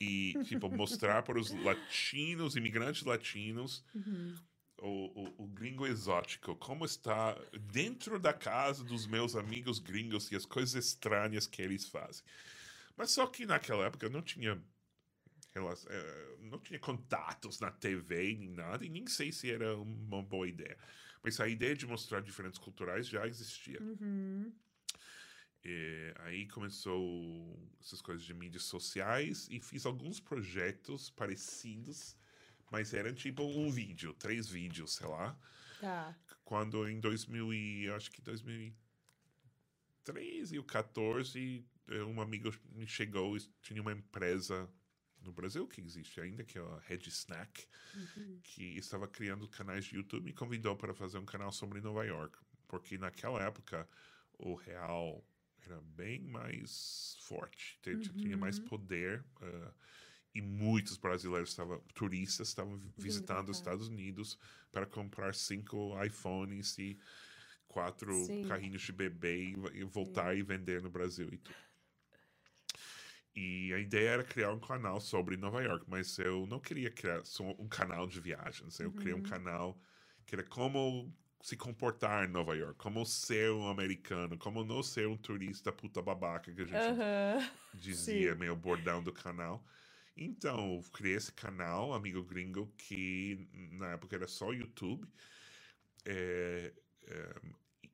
E, tipo, mostrar para os latinos, imigrantes latinos, o, o, o gringo exótico, como está dentro da casa dos meus amigos gringos e as coisas estranhas que eles fazem. Mas só que naquela época eu não tinha eh, não tinha contatos na TV nem nada, e nem sei se era uma boa ideia. Mas a ideia de mostrar diferentes culturais já existia. E aí começou essas coisas de mídias sociais e fiz alguns projetos parecidos, mas eram tipo um vídeo, três vídeos, sei lá. Tá. Quando em 2000 e acho que 2013 ou 14, eh, um amigo me chegou e tinha uma empresa no Brasil que existe ainda, que é a Red Snack, que estava criando canais de YouTube e me convidou para fazer um canal sobre Nova York, porque naquela época o real era bem mais forte, te- tinha mais poder. eh, e muitos brasileiros estavam, turistas estavam visitando os. Estados Unidos para comprar cinco iPhones e quatro Sim. carrinhos de bebê e, voltar e vender no Brasil e tudo. E a ideia era criar um canal sobre Nova York, mas eu não queria criar só um canal de viagens. Eu queria um canal que era como se comportar em Nova York, como ser um americano, como não ser um turista puta babaca que a gente Aham. dizia, Sim. meio bordão do canal. Então, eu criei esse canal, Amigo Gringo, que na época era só YouTube, é, é,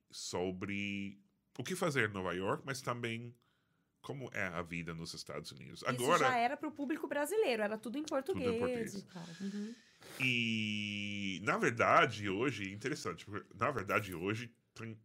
sobre o que fazer em Nova York, mas também como é a vida nos Estados Unidos. Isso Agora, já era pro público brasileiro, era tudo em português. português. e tal. Uhum. E, na verdade, hoje, interessante, porque, na verdade, hoje tem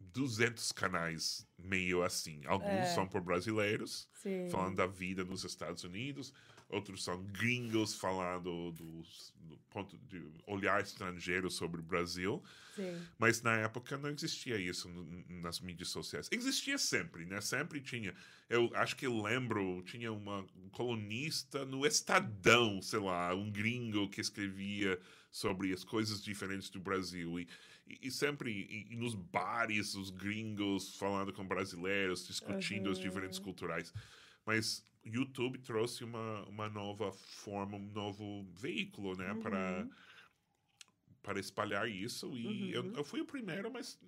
200 canais meio assim. Alguns É. são por brasileiros, Sim. falando da vida nos Estados Unidos, outros são gringos falando dos- do, ponto de olhar estrangeiro sobre o Brasil. Sim. Mas na época não existia isso nas mídias sociais. Existia sempre, né? Sempre tinha. Eu acho que eu lembro, tinha uma um colunista no Estadão, sei lá, um gringo que escrevia sobre as coisas diferentes do Brasil. E, e, e sempre e, e nos bares, os gringos falando com brasileiros, discutindo as diferentes culturais. Mas YouTube trouxe uma, uma nova forma, um novo veículo, né? Para para espalhar isso. E eu, eu fui o primeiro, mas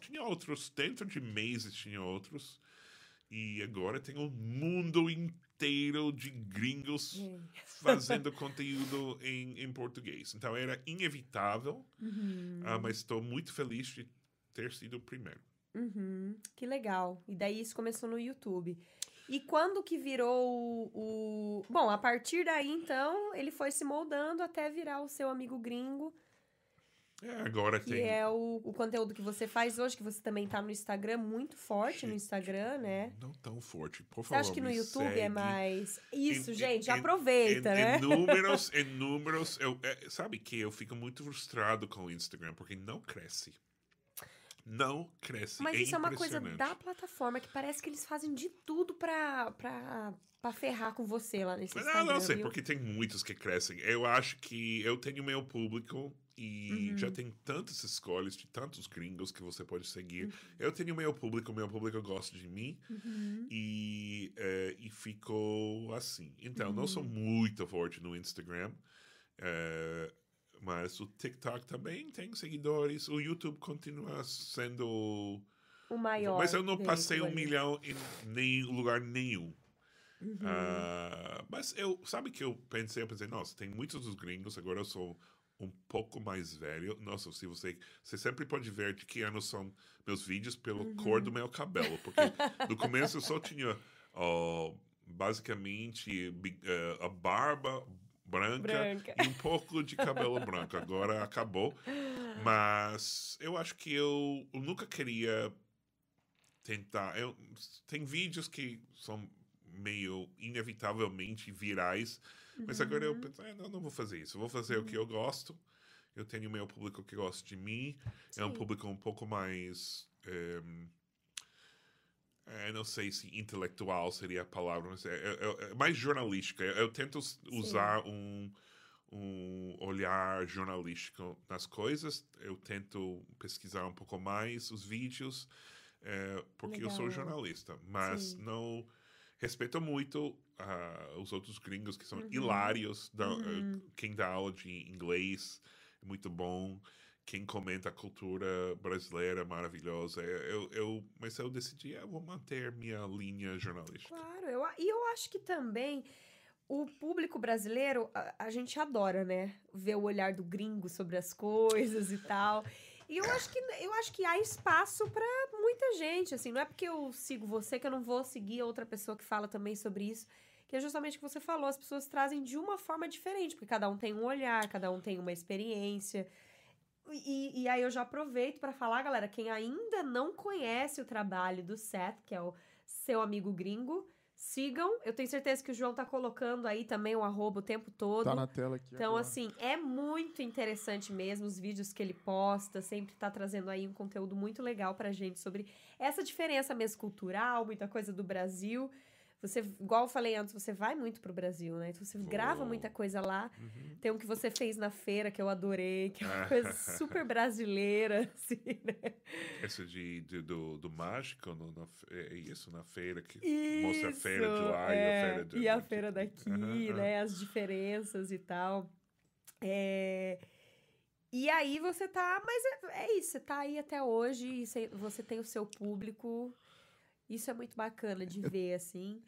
tinha outros. Dentro de meses tinha outros. E agora tem um mundo inteiro de gringos fazendo conteúdo em, em português. Então era inevitável, ah, mas estou muito feliz de ter sido o primeiro. Uhum, que legal. E daí isso começou no YouTube. E quando que virou o, o- Bom, a partir daí, então, ele foi se moldando até virar o seu amigo gringo, É, agora que tem. é o, o conteúdo que você faz hoje, que você também tá no Instagram, muito forte no Instagram, né? Não tão forte, por Você favor. acha que no YouTube é segue. mais. Isso, gente, aproveita, né? Em números, em números, eu, é, sabe que eu fico muito frustrado com o Instagram, porque não cresce. Não cresse. Mas é isso é uma coisa da plataforma que parece que eles fazem de tudo pra, pra, pra ferrar com você lá nesse Mas, Instagram. ah, não sei, viu? porque tem muitos que crescem. Eu acho que eu tenho meu público e Uhum. já tem tantas escolhas de tantos gringos que você pode seguir. Uhum. Eu tenho meu público, meu público gosta de mim e, eh, e ficou assim. Então, não Uhum. sou muito forte no Instagram. eh, mas o TikTok também tem seguidores. O YouTube continua sendo. O maior. Mas eu não passei um milhão em nem lugar nenhum. Uhum. Ah, mas eu, sabe que eu pensei, eu pensei, nossa, tem muitos dos gringos, agora eu sou um pouco mais velho. Nossa, se você, você sempre pode ver de que ano são meus vídeos pelo Uhum. cor do meu cabelo, porque no começo eu só tinha ó, basicamente eh, a barba branca, Branca. e um pouco de cabelo branco. Agora acabou, mas eu acho que eu, eu nunca queria tentar. Eu, tem vídeos que são meio inevitavelmente virais, mas agora eu penso, ah, não, não vou fazer isso. Eu vou fazer o que eu gosto. Eu tenho meu público que gosta de mim. É um Sim. público um pouco mais. eh, é, não sei se intelectual seria a palavra, mas é, é- é mais jornalística. Eu, eu tento s- usar um, um olhar jornalístico nas coisas. Eu tento pesquisar um pouco mais os vídeos, é, porque eu sou Legal. jornalista. Mas Sim. não respeito muito ah, os outros gringos que são Uhum. hilários. Da, eh, quem dá aula de inglês é muito bom. Quem comenta a cultura brasileira é maravilhosa. Eu, eu, mas eu decidi, ah, eu vou manter minha linha jornalística. Claro, eu, e eu acho que também o público brasileiro, a, a gente adora, né? Ver o olhar do gringo sobre as coisas e tal. E eu acho que, eu acho que há espaço pra muita gente, assim. Não é porque eu sigo você que eu não vou seguir outra pessoa que fala também sobre isso. Que é justamente o que você falou, as pessoas trazem de uma forma diferente, porque cada um tem um olhar, cada um tem uma experiência. E, e aí eu já aproveito para falar, galera, quem ainda não conhece o trabalho do Seth, que é o seu amigo gringo, sigam. Eu tenho certeza que o João tá colocando aí também o arroba o tempo todo. Tá na tela aqui. Então, agora. assim, é muito interessante mesmo os vídeos que ele posta, sempre tá trazendo aí um conteúdo muito legal pra gente sobre essa diferença mesmo cultural, muita coisa do Brasil. Você, igual eu falei antes, você vai muito pro Brasil, né? Então você grava muita coisa lá. Uhum. Tem um que você fez na feira que eu adorei, que é uma coisa super brasileira, assim, né? Esse de, de- do, do mágico, no, na fe- é isso, na feira, que Isso, mostra a feira de lá é, e a feira de e a feira daqui, aham. né? As diferenças e tal. É, E aí você tá. Mas é, é isso, você tá aí até hoje, e você tem o seu público. Isso é muito bacana de ver, assim.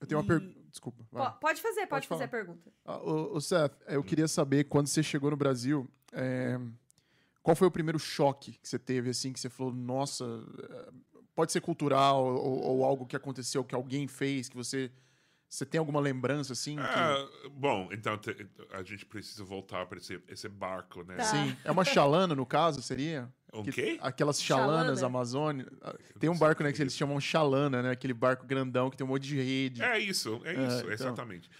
Eu tenho uma e- pergunta. Desculpa. vai. Po- Pode fazer, pode, Pode fazer falar. a pergunta. Ah, ô, ô, Seth, eu queria saber, quando você chegou no Brasil, é, qual foi o primeiro choque que você teve, assim, que você falou, nossa, é, pode ser cultural ou, ou algo que aconteceu, que alguém fez, que você... Você tem alguma lembrança, assim? que- Ah, bom, então te- a gente precisa voltar para esse, esse barco, né? Tá. Sim. É uma chalana, no caso, seria? Que- quê? Aquelas chalanas Chalana? amazônicas. Tem um barco, né, que eles chamam chalana, né? Aquele barco grandão que tem um monte de rede. É isso, é É, isso, então. exatamente.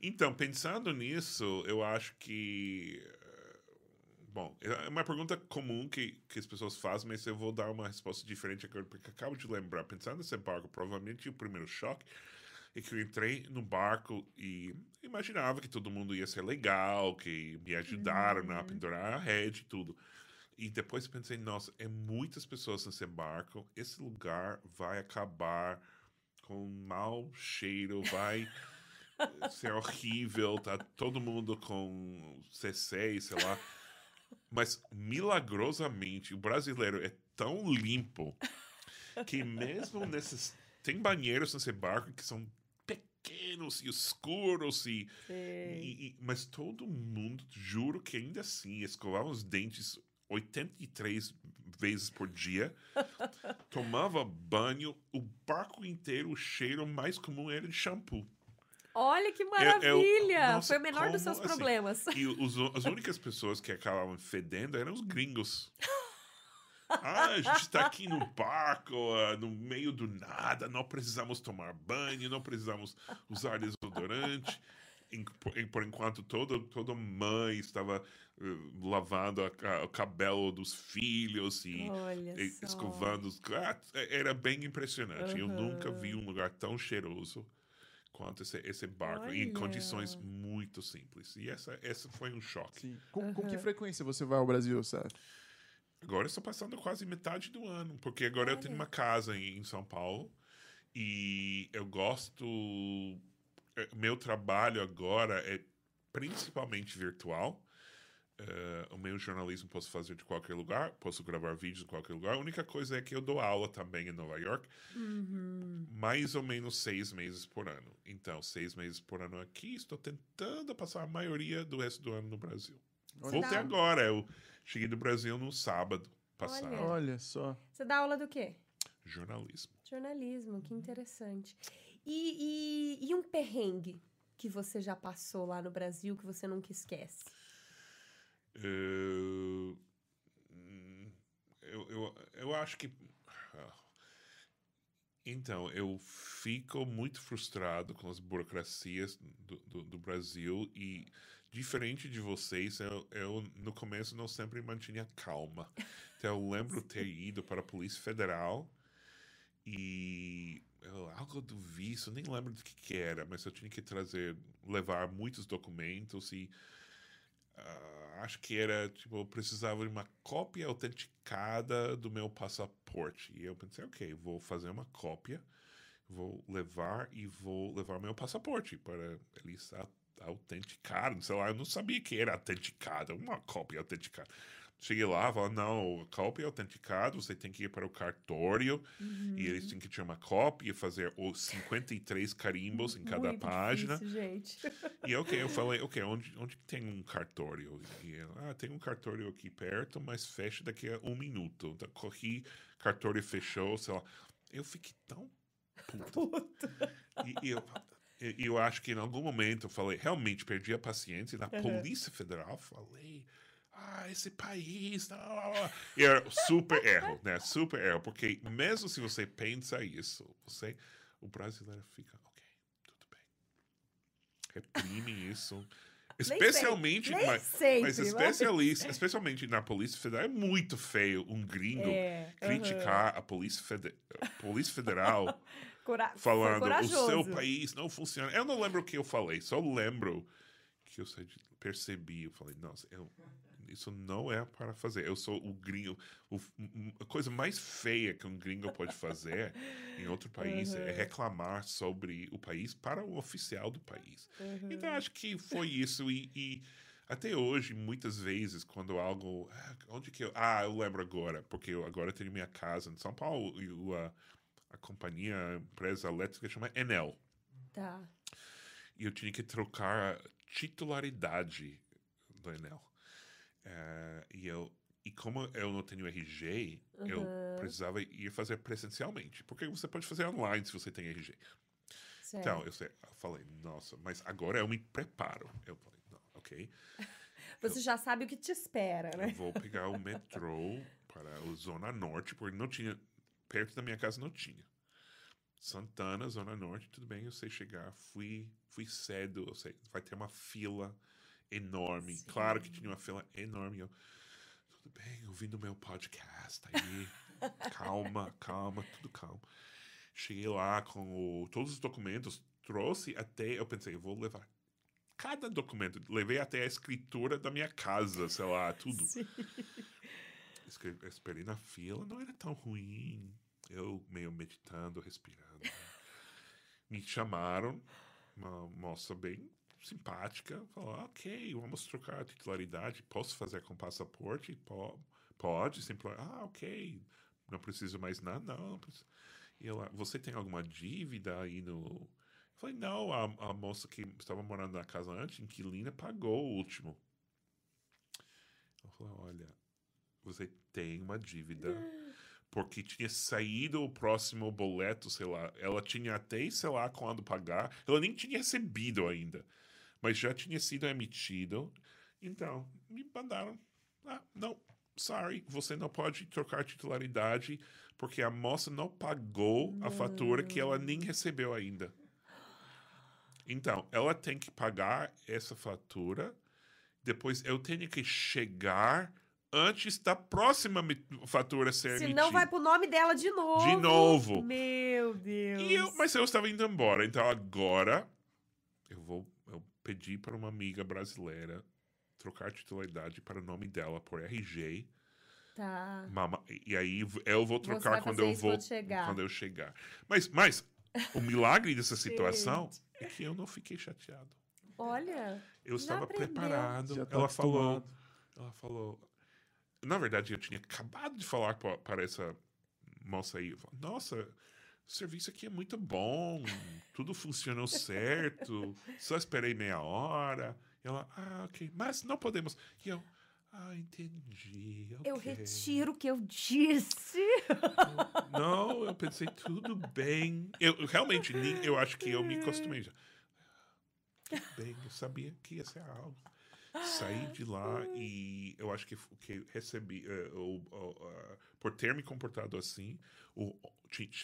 Então, pensando nisso, eu acho que. Bom, é uma pergunta comum que, que as pessoas fazem, mas eu vou dar uma resposta diferente agora, porque acabo de lembrar. Pensando nesse barco, provavelmente o primeiro choque é que eu entrei no barco e imaginava que todo mundo ia ser legal, que me ajudaram a pendurar a rede e tudo. E depois pensei, nossa, é muitas pessoas nesse barco, esse lugar vai acabar com um mau cheiro, vai ser horrível, tá todo mundo com CC, sei lá. Mas milagrosamente o brasileiro é tão limpo que mesmo nesses tem banheiros nesse barco que são pequenos e escuros e, e- e- mas todo mundo juro que ainda assim escovava os dentes 83 vezes por dia tomava banho o barco inteiro o cheiro mais comum era de shampoo Olha que eu- maravilha! nossa, Foi o menor dos como seus assim? problemas. E os, as únicas pessoas que acabavam fedendo eram os gringos. Ah, a gente está aqui no barco, ah, no meio do nada, não precisamos tomar banho, não precisamos usar desodorante. Em- por, em- enquanto, todo, toda mãe estava eh, lavando a ca- o cabelo dos filhos e, Olha e escovando os gatos. Era bem impressionante. Eu Aham. nunca vi um lugar tão cheiroso quanto esse, esse barco, em Olha. condições muito simples. E essa, essa foi um choque. Sim. Com, com que frequência você vai ao Brasil, Seth? Agora eu estou passando quase metade do ano, porque agora eu tenho uma casa em, em São Paulo e eu gosto. Eh, Meu trabalho agora é principalmente virtual. Eh, o meu jornalismo posso fazer de qualquer lugar, posso gravar vídeos de qualquer lugar. A única coisa é que eu dou aula também em Nova York, mais ou menos seis meses por ano. Então, seis meses por ano aqui, estou tentando passar a maioria do resto do ano no Brasil. Voltei Dá- agora, eu cheguei do Brasil no sábado passado. Olha. Olha só. Você dá aula do quê? Jornalismo. Jornalismo, que interessante. E, e, e um perrengue que você já passou lá no Brasil que você nunca esquece? Eu, eu, eu, eu acho que. Então, eu fico muito frustrado com as burocracias do, do, do Brasil e, diferente de vocês, eu, eu, no começo não sempre mantinha calma. Então, eu lembro ter ido para a Polícia Federal e algo do visto, nem lembro do que, que era, mas eu tinha que trazer, levar muitos documentos e uh, acho que era, tipo, eu precisava de uma cópia autenticada do meu passaporte. E eu pensei, ok, vou fazer uma cópia, vou levar e vou levar meu passaporte para eles autenticar. Sei lá, eu não sabia que era autenticada, uma cópia autenticada. Cheguei lá, falei, não, cópia autenticada, você tem que ir para o cartório uhum. e eles têm que tirar uma cópia e fazer os 53 carimbos em cada Muito página. Difícil, gente. E ok, eu falei, ok, onde, onde tem um cartório? E ela, ah, tem um cartório aqui perto, mas fecha daqui a um minuto. Então, corri, cartório fechou, sei lá. Eu fiquei tão puto. Puta. E, e eu, e eu acho que em algum momento eu falei, realmente perdi a paciência. E na uhum. Polícia Federal falei ah, esse país. Não, era super erro, né? Super erro. Porque mesmo se você pensa isso, você, o brasileiro fica, ok, tudo bem. Reprime isso. Especialmente, nem mas, sempre, mas especialista, especialmente na Polícia Federal, é muito feio um gringo é, criticar a Polícia, Fede, a Polícia Federal Cora falando o seu país não funciona. Eu não lembro o que eu falei, só lembro que eu percebi. Eu falei, nossa, eu, isso não é para fazer. Eu sou o gringo. O, a coisa mais feia que um gringo pode fazer em outro país uhum. é reclamar sobre o país para o oficial do país. Uhum. Então, acho que foi isso. E, e, até hoje, muitas vezes, quando algo. Ah, onde que eu. Ah, eu lembro agora, porque eu agora tenho minha casa em São Paulo e a, a companhia, a empresa elétrica chama Enel. Tá. E eu tinha que trocar a titularidade do Enel. Uh, e eu e como eu não tenho RG, uhum. eu precisava ir fazer presencialmente. Porque você pode fazer online se você tem RG. Certo. Então, eu, sei, eu, falei, nossa, mas agora eu me preparo. Eu falei, não, ok. Você eu, já sabe o que te espera, né? Eu vou pegar o metrô para a Zona Norte, porque não tinha. Perto da minha casa não tinha. Santana, Zona Norte, tudo bem, eu sei chegar. Fui, fui cedo, eu sei, vai ter uma fila enorme. Sim. Claro que tinha uma fila enorme. Eu, tudo bem, ouvindo meu podcast aí. calma, calma, tudo calmo. Cheguei lá com o, todos os documentos, trouxe até. Eu pensei, eu vou levar cada documento. Levei até a escritura da minha casa, sei lá, tudo. Sim. Esperei na fila, não era tão ruim. Eu meio meditando, respirando. Me chamaram, uma moça bem simpática, falou: ok, vamos trocar a titularidade, posso fazer com passaporte? Pode, pode sempre. Ah, ok, não preciso mais nada, não. não e ela, você tem alguma dívida aí no. Eu falei: não, a, a moça que estava morando na casa antes, inquilina, pagou o último. Ela falou: olha, você tem uma dívida. Porque tinha saído o próximo boleto, sei lá. Ela tinha até, sei lá, quando pagar. Ela nem tinha recebido ainda mas já tinha sido emitido. Então, me mandaram. Ah, não, sorry, você não pode trocar titularidade porque a moça não pagou a fatura que ela nem recebeu ainda. Então, ela tem que pagar essa fatura. Depois eu tenho que chegar antes da próxima fatura ser Senão emitida. vai pro nome dela de novo. De novo. Meu Deus. Eu, mas eu estava indo embora. Então agora eu vou pedi para uma amiga brasileira trocar a titularidade para o nome dela por RG. Tá. Mama, e aí eu vou trocar quando eu vou chegar. quando eu chegar. Mas, mas o milagre dessa situação é que eu não fiquei chateado. Olha, eu estava aprendeu. preparado. Tá ela falou, ela falou. Na verdade, eu tinha acabado de falar para essa moça aí. Nossa, o serviço aqui é muito bom, tudo funcionou certo, só esperei meia hora. E ela, ah, ok, mas não podemos. E eu, ah, entendi. Okay. Eu retiro o que eu disse. não, eu pensei, tudo bem. Eu realmente, eu acho que eu me acostumei já. Tudo bem, eu sabia que ia ser algo. Saí de lá e eu acho que que recebi, eh, o- o- ah, por ter me comportado assim, o,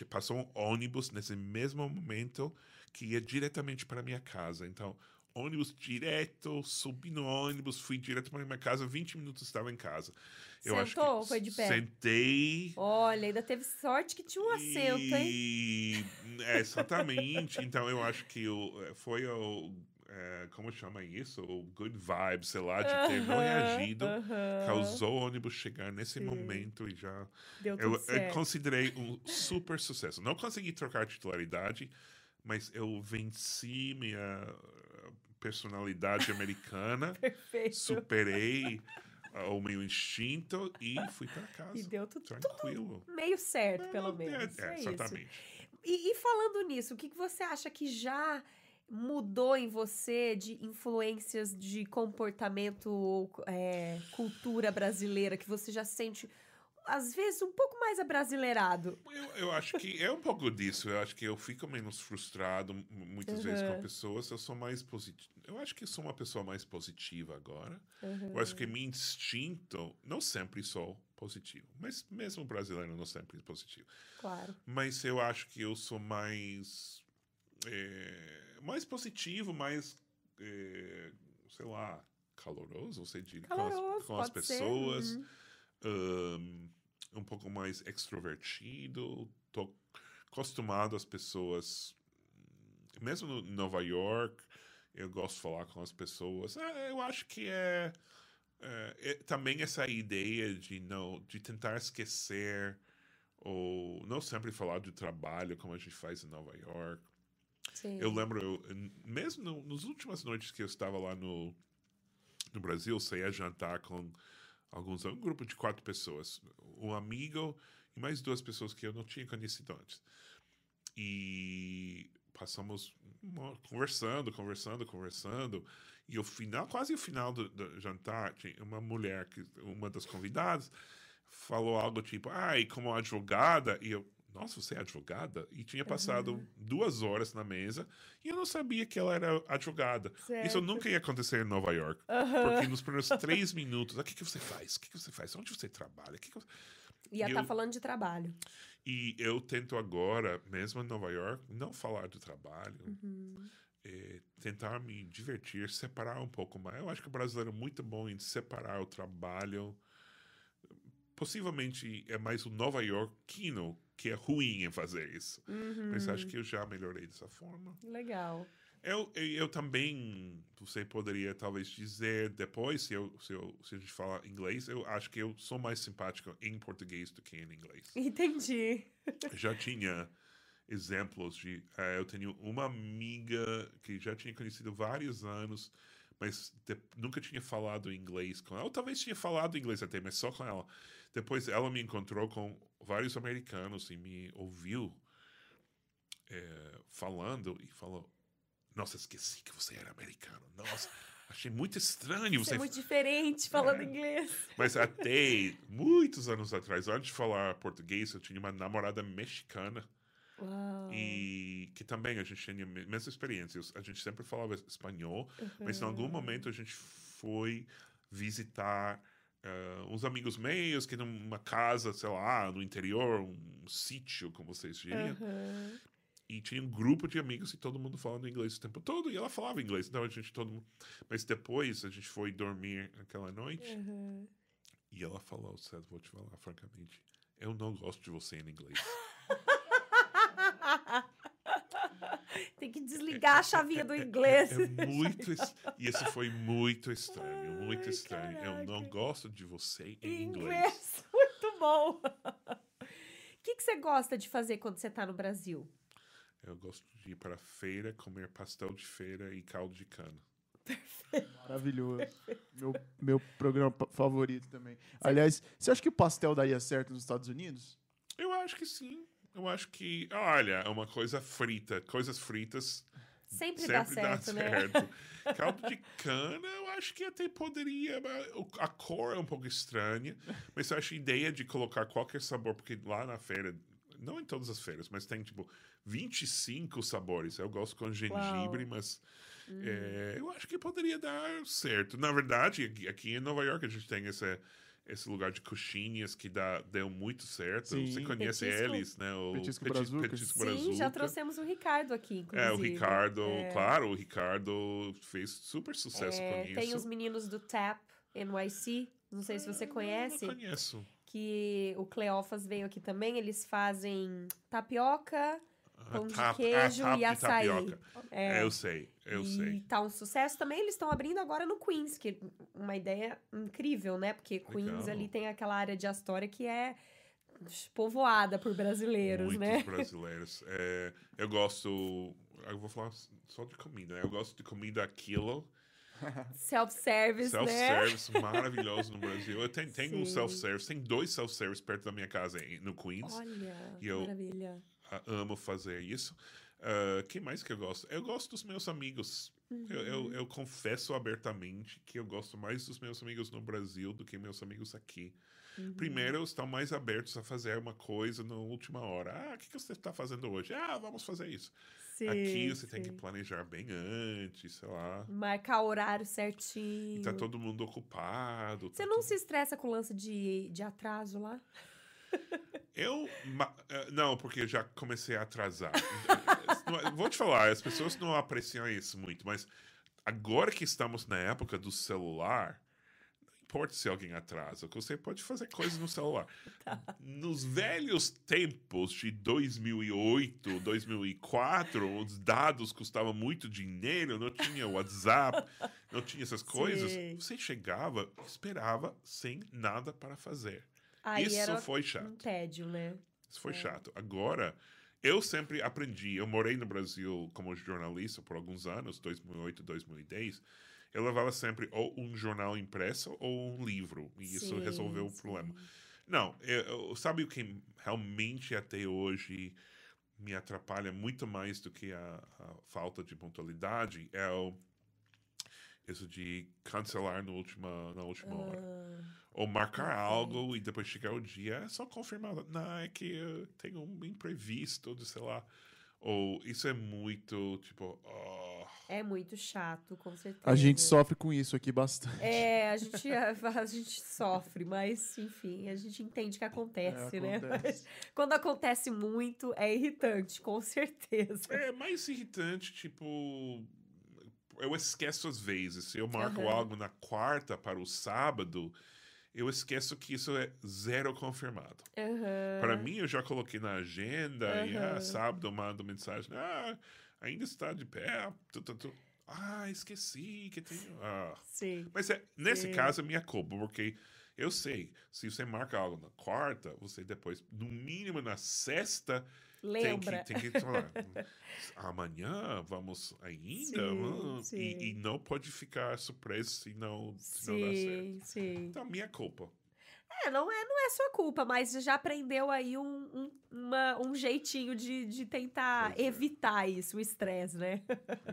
passou um ônibus nesse mesmo momento que ia diretamente para minha casa. Então, ônibus direto, subi no ônibus, fui direto para minha casa, 20 minutos estava em casa. Sentou ou foi de pé? Sentei. Olha, ainda teve sorte que tinha um assento, hein? E, é, exatamente. então, eu acho que o, foi o. é, como chama isso? O good vibe, sei lá, de ter não Aham, reagido. aham. Causou o ônibus chegar nesse Sim. momento e já. Deu Eu, tudo eu considerei um super sucesso. Não consegui trocar titularidade, mas eu venci minha personalidade americana, Perfeito. superei ah, o meu instinto e fui para casa. E deu tudo, tudo tranquilo. meio certo, pelo menos. É, É, é, exatamente. E, e falando nisso, o que, que você acha que já mudou em você de influências de comportamento ou é, cultura brasileira que você já sente, às vezes, um pouco mais abrasileirado? Eu, eu acho que é um pouco disso. Eu acho que eu fico menos frustrado muitas vezes com Uhum. pessoas. Eu sou mais positivo. Eu acho que sou uma pessoa mais positiva agora. Eu acho que meu instinto, não sempre sou positivo, mas mesmo brasileiro não sempre é positivo. Claro. Mas eu acho que eu sou mais é, mais positivo, mais é, sei lá, caloroso, você diria, com Caloroso, as, com as pode ser, pessoas. uhum. Um, um pouco mais extrovertido, tô acostumado às pessoas, mesmo no Nova York, eu gosto de falar com as pessoas. É, eu acho que é, é, é também essa ideia de não de tentar esquecer ou não sempre falar do trabalho como a gente faz em Nova York. Sim. Eu lembro, eu, mesmo no, nas últimas noites que eu estava lá no, no Brasil, saía jantar com alguns, um grupo de quatro pessoas, um amigo e mais duas pessoas que eu não tinha conhecido antes. E passamos conversando, conversando, conversando. E o final, quase o final do, do jantar, uma mulher, que, uma das convidadas, falou algo tipo, ai, como advogada, e eu, nossa, você é advogada? E tinha passado duas horas na mesa e eu não sabia que ela era advogada. Isso Certo. nunca ia acontecer em Nova York. Porque nos primeiros três minutos, "Ah, o que, que você faz? O que, que você faz? Onde você trabalha? Que que você-" Ia estar falando de trabalho. E eu tento agora, mesmo em Nova York, não falar do trabalho. Uhum. é, tentar me divertir, separar um pouco mais. Eu acho que o brasileiro é muito bom em separar o trabalho. Possivelmente é mais o nova iorquino que é ruim em fazer isso. Uhum. Mas acho que eu já melhorei dessa forma. Legal. Eu, eu, eu também, você poderia talvez dizer depois, se, eu, se, eu, se a gente falar inglês, eu acho que eu sou mais simpático em português do que em inglês. Entendi. já tinha exemplos de. eh, eu tenho uma amiga que já tinha conhecido vários anos, mas nunca tinha falado inglês com ela. Ou talvez tinha falado inglês até, mas só com ela. Depois ela me encontrou com vários americanos e me ouviu eh, falando e falou. Nossa, esqueci que você era americano. Nossa, achei muito estranho Você você é muito diferente falando É. inglês. mas até muitos anos atrás, antes de falar português, eu tinha uma namorada mexicana. Uau. E que também a gente tinha a mesma experiência. A gente sempre falava espanhol, mas em algum momento a gente foi visitar eh, uns amigos meus que numa casa, sei lá, no interior, um sítio, como vocês diriam. Aham. E tinha um grupo de amigos e todo mundo falando inglês o tempo todo. E ela falava inglês. Então a gente todo mundo... Mas depois a gente foi dormir aquela noite. Aham. E ela falou, Seth, vou te falar francamente, eu não gosto de você em inglês. Tem que desligar a chavinha do inglês. É muito. es- E isso foi muito estranho, muito Ai, estranho. Eu não caraca. gosto de você em inglês. inglês. Muito bom. O que, que você gosta de fazer quando você tá no Brasil? Eu gosto de ir para a feira, comer pastel de feira e caldo de cana. Maravilhoso. meu, meu programa favorito também. Aliás, você acha que o pastel daria certo nos Estados Unidos? Eu acho que sim. Eu acho que, olha, é uma coisa frita. Coisas fritas Sempre, dá sempre certo, dá né? certo. Caldo de cana, eu acho que até poderia. A cor é um pouco estranha, mas eu acho a ideia de colocar qualquer sabor, porque lá na feira, não em todas as feiras, mas tem tipo 25 sabores. Eu gosto com gengibre, mas É, eu acho que poderia dar certo. Na verdade, aqui, aqui em Nova York a gente tem esse, esse lugar de coxinhas que dá, deu muito certo. Sim. Você conhece Petisco. eles, né? O Petisco Peti- Brazuca. Petisco Sim, já trouxemos o Ricardo aqui, inclusive. É, o Ricardo, claro, o Ricardo fez super sucesso É, com isso. tem os meninos do TAP NYC, não sei se você conhece, Não conheço. que o Cleófas veio aqui também. Eles fazem tapioca, pão de tap- queijo e açaí. tapioca. É, eu sei, eu e sei. tá um sucesso também. Eles estão abrindo agora no Queens, que é uma ideia incrível, né? Porque Queens Legal. ali tem aquela área de Astoria que é povoada por brasileiros, Muitos né? brasileiros. É, eu gosto. Eu vou falar só de comida. né? Eu gosto de comida a quilo. Self-service, né? Self-service, maravilhoso no Brasil. Eu tenho, tenho um self-service, tem dois self-service perto da minha casa no Queens. Olha, E eu- maravilha. Ah, amo fazer isso. Uh, que mais que eu gosto? Eu gosto dos meus amigos. Eu, eu, eu confesso abertamente que eu gosto mais dos meus amigos no Brasil do que meus amigos aqui. Primeiro, estão mais abertos a fazer uma coisa na última hora. Ah, o que, que você está fazendo hoje? Ah, vamos fazer isso. Sim, aqui você tem sim. que planejar bem antes, sei lá. Marcar o horário certinho. E tá todo mundo ocupado. Você tá não se estressa com o lance de, de atraso lá? Eu. eh, Não, porque eu já comecei a atrasar. É- Vou te falar, as pessoas não apreciam isso muito, mas agora que estamos na época do celular, não importa se alguém atrasa, você pode fazer coisas no celular. Nos velhos tempos de 2008, 2004, os dados custavam muito dinheiro, não tinha WhatsApp, não tinha essas coisas. Sim. Você chegava, esperava sem nada para fazer. Aí Isso foi chato. um tédio, né? Isso foi chato. Agora, eu sempre aprendi. Eu morei no Brasil como jornalista por alguns anos, 2008, 2010. Eu levava sempre ou um jornal impresso ou um livro. E isso Sim, resolveu o sim. problema. Não, eu, eu- sabe o que realmente até hoje me atrapalha muito mais do que a, a falta de pontualidade? É o, isso de cancelar no última, na última hora. Ou marcar algo e depois chegar o dia, é só confirmar. Não, é que eu tenho um imprevisto, de sei lá. Ou isso é muito, tipo, oh, é muito chato, com certeza. A gente sofre com isso aqui bastante. É, a gente, a, gente sofre, mas enfim, a gente entende que acontece, É, né? acontece. Mas quando acontece muito, é irritante, com certeza. É mais irritante, tipo. Eu esqueço às vezes. Se eu marco Aham. algo na quarta para o sábado, eu esqueço que isso é zero confirmado. Aham. Para mim, eu já coloquei na agenda e ah, sábado eu mando mensagem. Ah, ainda está de pé. Tu, tu, tu. Ah, esqueci que tenho. Ah. Sim. Mas é, nesse Sim. caso é minha culpa, porque eu sei, se você marca algo na quarta, você depois, no mínimo na sexta, Lembra. tem que, tem que falar. Amanhã vamos ainda? Sim, Hum, sim. E, e não pode ficar surpreso se não, se não dá certo. Sim, sim. Então, minha culpa. É, não é, não é sua culpa, mas já aprendeu aí um, um, uma- um jeitinho de, de tentar Pois é. evitar isso, o estresse, né?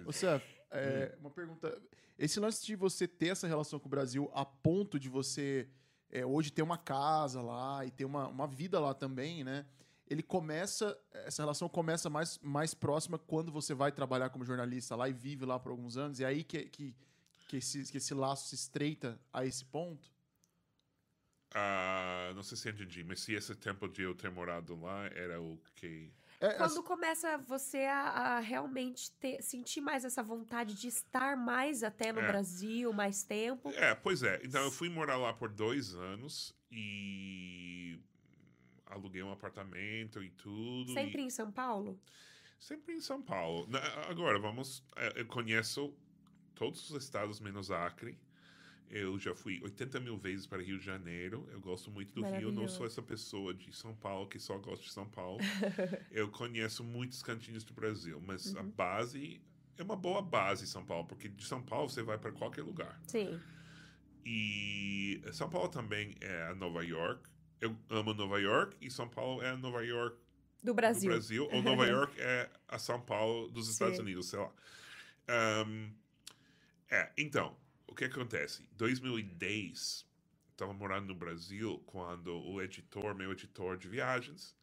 Ô, Seth, é, uma pergunta. Esse lance de você ter essa relação com o Brasil a ponto de você é, hoje ter uma casa lá e ter uma, uma vida lá também, né? Ele começa, essa relação começa mais, mais próxima quando você vai trabalhar como jornalista lá e vive lá por alguns anos, e é aí que, que, que, esse, que esse laço se estreita a esse ponto? Ah, não sei se entendi, mas se esse tempo de eu ter morado lá era o que. É, Quando começa você a, a realmente ter, sentir mais essa vontade de estar mais até no É. Brasil, mais tempo. É, pois é. Então eu fui morar lá por dois anos e aluguei um apartamento e tudo. Sempre e- em São Paulo? Sempre em São Paulo. Na- Agora, vamos. é, Eu conheço todos os estados menos Acre. Eu já fui 80 mil vezes para Rio de Janeiro. Eu gosto muito do Rio. Eu não sou essa pessoa de São Paulo que só gosta de São Paulo. eu conheço muitos cantinhos do Brasil, mas Uhum. a base é uma boa base São Paulo, porque de São Paulo você vai para qualquer lugar. Sim. E São Paulo também é a Nova York. Eu amo Nova York e São Paulo é a Nova York Do do Brasil. Brasil, ou Nova York é a São Paulo dos Estados Sim. Unidos, sei lá. Ahn, é, então, o que acontece? 2010, estava morando no Brasil quando o editor, meu editor de viagens,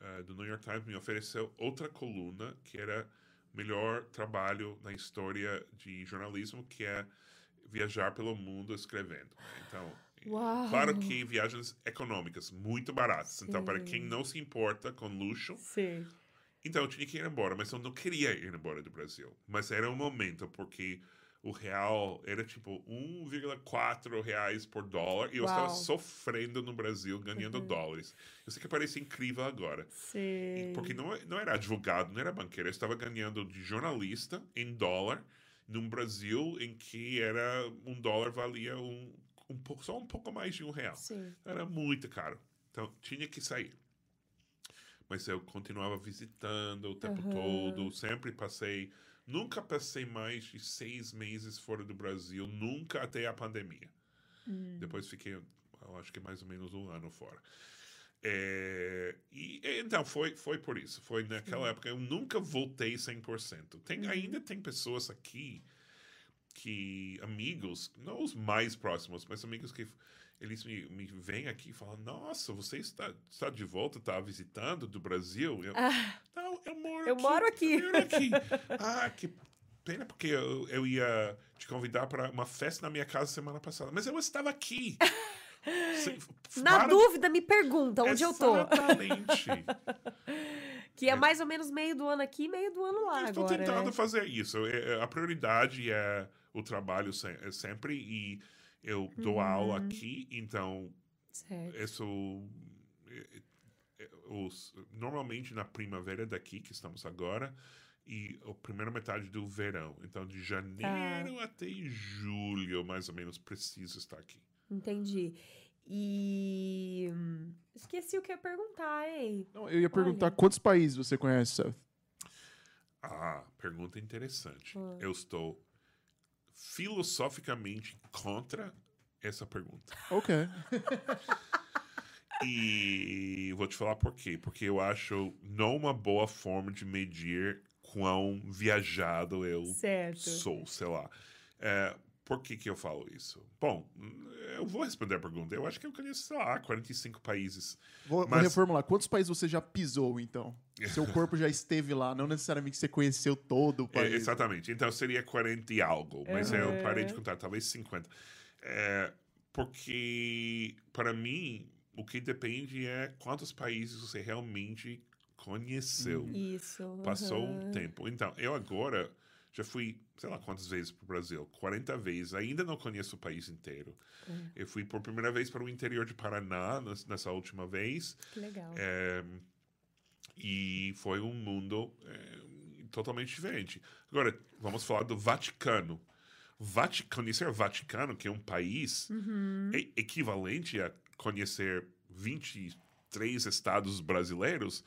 ah, do New York Times, me ofereceu outra coluna que era melhor trabalho na história de jornalismo, que é viajar pelo mundo escrevendo. Então, Uau. claro que viagens econômicas, muito baratas. Então, para quem não se importa com luxo, Sim. então eu tinha que ir embora, mas eu não queria ir embora do Brasil. Mas era um momento, porque o real era tipo 1,4 reais por dólar e eu estava Uau. sofrendo no Brasil ganhando dólares. Eu sei que parece incrível agora. Sim. Porque não, não era advogado, não era banqueiro. Eu estava ganhando de jornalista em dólar num Brasil em que era um dólar valia um, um pouco, só um pouco mais de um real. Sim. Era muito caro. Então, tinha que sair. Mas eu continuava visitando o tempo todo, sempre passei. Nunca passei mais de seis meses fora do Brasil, nunca até a pandemia. Depois fiquei, eu acho que mais ou menos um ano fora. É, e então foi foi por isso foi naquela época eu nunca voltei 100% tem ainda tem pessoas aqui que amigos não os mais próximos mas amigos que eles me, me vêm aqui e falam nossa você está está de volta está visitando do Brasil eu, não eu moro Eu aqui, moro aqui." eu moro aqui ah que pena porque eu, eu ia te convidar para uma festa na minha casa semana passada mas eu estava aqui Na para- dúvida, me pergunta onde eu tô. Exatamente. Que é mais ou menos meio do ano aqui e meio do ano lá Eu estou tentando né? fazer isso. É- é- A prioridade é o trabalho se- é sempre e eu dou Uhum. aula aqui, então Certo. isso é- é- os, normalmente na primavera daqui que estamos agora e a primeira metade do verão. Então de janeiro Tá. até julho, mais ou menos, preciso estar aqui. Entendi. E. hum, Esqueci o que eu ia perguntar, hein? Não, eu ia perguntar Olha. quantos países você conhece, Seth? Ah, pergunta interessante. Eu estou filosoficamente contra essa pergunta. Ok. E vou te falar por quê. Porque eu acho não uma boa forma de medir quão viajado eu Certo. sou, sei lá. É, por que, que eu falo isso? Bom, eu vou responder a pergunta. Eu acho que eu conheço, sei lá, 45 países. Vou, vou Mas- reformular. Quantos países você já pisou, então? Seu corpo já esteve lá, não necessariamente você conheceu todo o É, país. exatamente. Então seria 40 e algo, mas Uhum. eu parei de contar, talvez 50. É, porque, para mim, o que depende é quantos países você realmente conheceu. Isso. Passou aham. um tempo. Então, eu agora já fui, sei lá quantas vezes para o Brasil, 40 vezes. Ainda não conheço o país inteiro. Hum. Eu fui por primeira vez para o interior de Paraná nes- nessa última vez. Que legal. É, e foi um mundo é, totalmente diferente. Agora, vamos falar do Vaticano. Vati conhecer o Vaticano, que é um país Uhum. é equivalente a conhecer 23 estados brasileiros,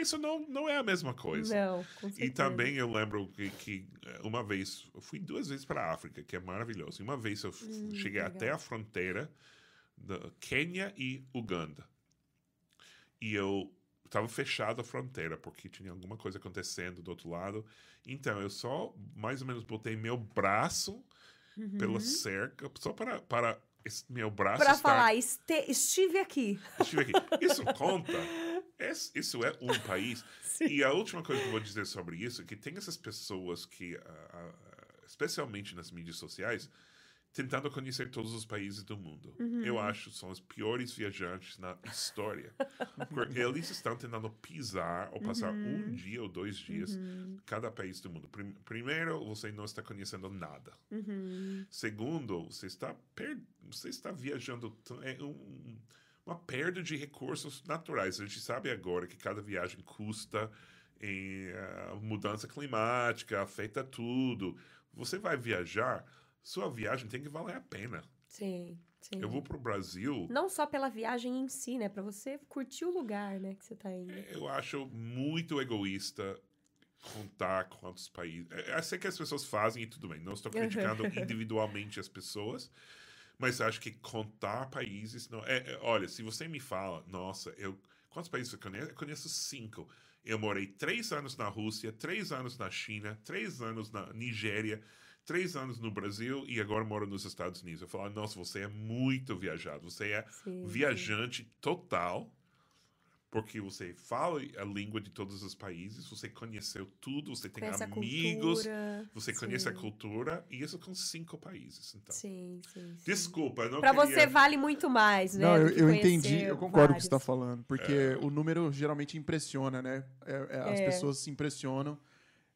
isso não, não é a mesma coisa. Não. E também eu lembro que, que, eh, uma vez, eu fui duas vezes para a África, que é maravilhoso. E uma vez eu f- cheguei legal. até a fronteira da Quênia e Uganda. E eu estava fechado a fronteira, porque tinha alguma coisa acontecendo do outro lado. Então eu só mais ou menos botei meu braço pela cerca, só para, para meu braço estar falar, este- estive aqui. Estive aqui. Isso conta. Isso é um país. E a última coisa que eu vou dizer sobre isso é que tem essas pessoas que, especialmente nas mídias sociais, tentando conhecer todos os países do mundo. Eu acho que são os piores viajantes na história. Porque eles estão tentando pisar ou passar um dia ou dois dias em cada país do mundo. Prim- primeiro, você não está conhecendo nada. Segundo, você está, per... você está viajando. É um- uma perda de recursos naturais. A gente sabe agora que cada viagem custa em ah, mudança climática, afeta tudo. Você vai viajar, sua viagem tem que valer a pena. Sim, sim. Eu vou para o Brasil. Não só pela viagem em si, né? Pra você curtir o lugar, né? Que você tá indo. Eu acho muito egoísta contar quantos países. é, Eu sei que as pessoas fazem e tudo bem. Não estou criticando individualmente as pessoas, mas acho que contar países. Não, é, é, olha, se você me fala, nossa, eu quantos países você conhece? Eu conheço cinco. Eu morei três anos na Rússia, três anos na China, três anos na Nigéria, três anos no Brasil e agora moro nos Estados Unidos. Eu falo, nossa, você é muito viajado, você é Sim, viajante total. Porque você fala a língua de todos os países, você conheceu tudo, você tem Conhece a amigos, você sim. conhece a cultura, e isso com cinco países. Então, Sim, sim. sim. desculpa, eu não Pra queria... você vale muito mais, né? Não, eu, eu entendi, eu concordo com o que você está vários. falando, porque o número geralmente impressiona, né? É- é, as É. pessoas se impressionam.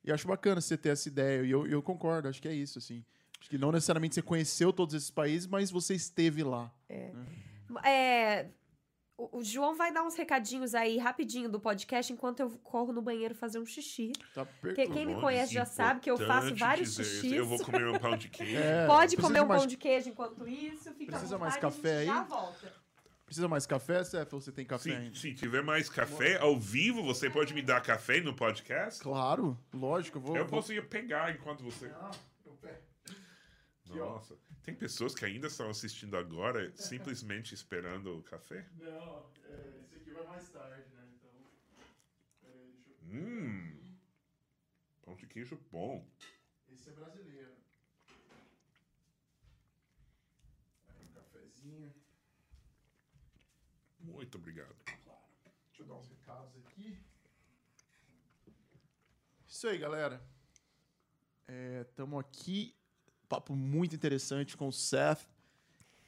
E acho bacana você ter essa ideia, e eu, eu concordo, acho que é isso, assim. Acho que não necessariamente você conheceu todos esses países, mas você esteve lá. É, o, o João vai dar uns recadinhos aí rapidinho do podcast enquanto eu corro no banheiro fazer um xixi. Tá per- Que- quem me conhece já sabe que eu faço vários isso. xixis. Eu vou comer um pão de queijo. É, Pode comer um mais- pão de queijo enquanto isso. Fica Precisa à mais vontade, café a gente aí? Já volta. Precisa mais café, Cef? Ou você tem café Se, ainda? se tiver mais café ao vivo, você pode me dar café no podcast? Claro, lógico. Eu vou, Eu vou- posso ir pegar enquanto você. Ah, eu pego. Nossa, tem pessoas que ainda estão assistindo agora, simplesmente esperando o café? Não, é, esse aqui vai mais tarde, né? Então. Peraí, deixa eu. Hum. Pão de queijo bom. Esse é brasileiro. Aí, um cafezinho. Muito obrigado. Claro. Deixa eu dar uns recados aqui. Isso aí, galera. Estamos aqui. Papo muito interessante com o Seth.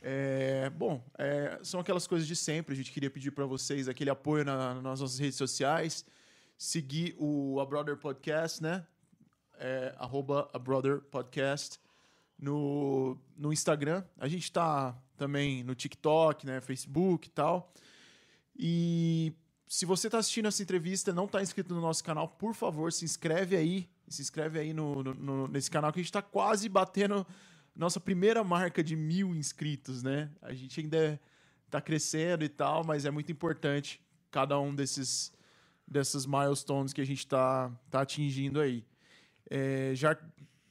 É, bom, é, são aquelas coisas de sempre. A gente queria pedir para vocês aquele apoio na- nas nossas redes sociais. Seguir o A Brother Podcast, né? É, arroba A Brother Podcast no, no Instagram. A gente tá também no TikTok, né? Facebook e tal. E se você está assistindo essa entrevista e não está inscrito no nosso canal, por favor, se inscreve aí. Se inscreve aí no, no- no- nesse canal que a gente está quase batendo nossa primeira marca de mil inscritos, né? A gente ainda está crescendo e tal, mas é muito importante cada um desses dessas milestones que a gente está tá atingindo aí. É, já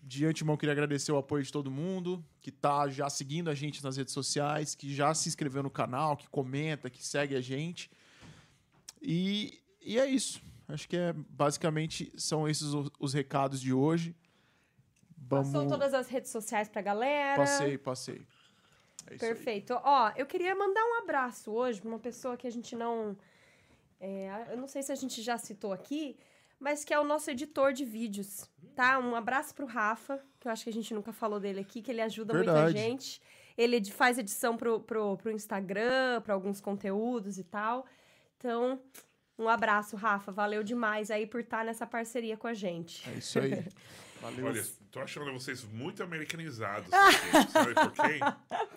de antemão queria agradecer o apoio de todo mundo que tá já seguindo a gente nas redes sociais, que já se inscreveu no canal, que comenta, que segue a gente. E, e é isso. Acho que é basicamente são esses os, os recados de hoje. Vamos... Passou todas as redes sociais pra galera. Passei, passei. É. Perfeito. Ó, eu queria mandar um abraço hoje pra uma pessoa que a gente não. é, eu não sei se a gente já citou aqui, mas que é o nosso editor de vídeos, tá? Um abraço pro Rafa, que eu acho que a gente nunca falou dele aqui, que ele ajuda muita Verdade. gente. Ele faz edição pro, pro, pro Instagram, pra alguns conteúdos e tal. Então, um abraço, Rafa. Valeu demais aí por estar nessa parceria com a gente. É isso aí. Valeu. Olha, tô achando vocês muito americanizados. sabe por quê?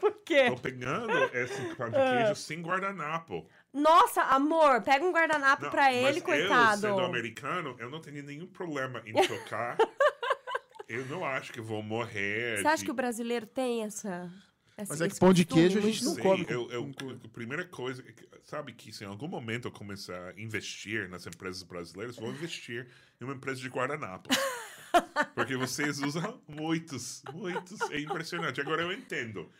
Por quê? Tô pegando esse pão de queijo sem guardanapo. Nossa, amor, pega um guardanapo Não, pra mas ele, Eu, coitado. sendo americano, eu não tenho nenhum problema em trocar. eu não acho que vou morrer. Você acha de- que o brasileiro tem essa. essa Mas é que pão de queijo a gente não Sei, come com- eu, eu, a primeira coisa, é que- sabe que se em algum momento eu começar a investir nas empresas brasileiras, vou investir em uma empresa de guardanapos. Porque vocês usam muitos, muitos. É impressionante. Agora eu entendo.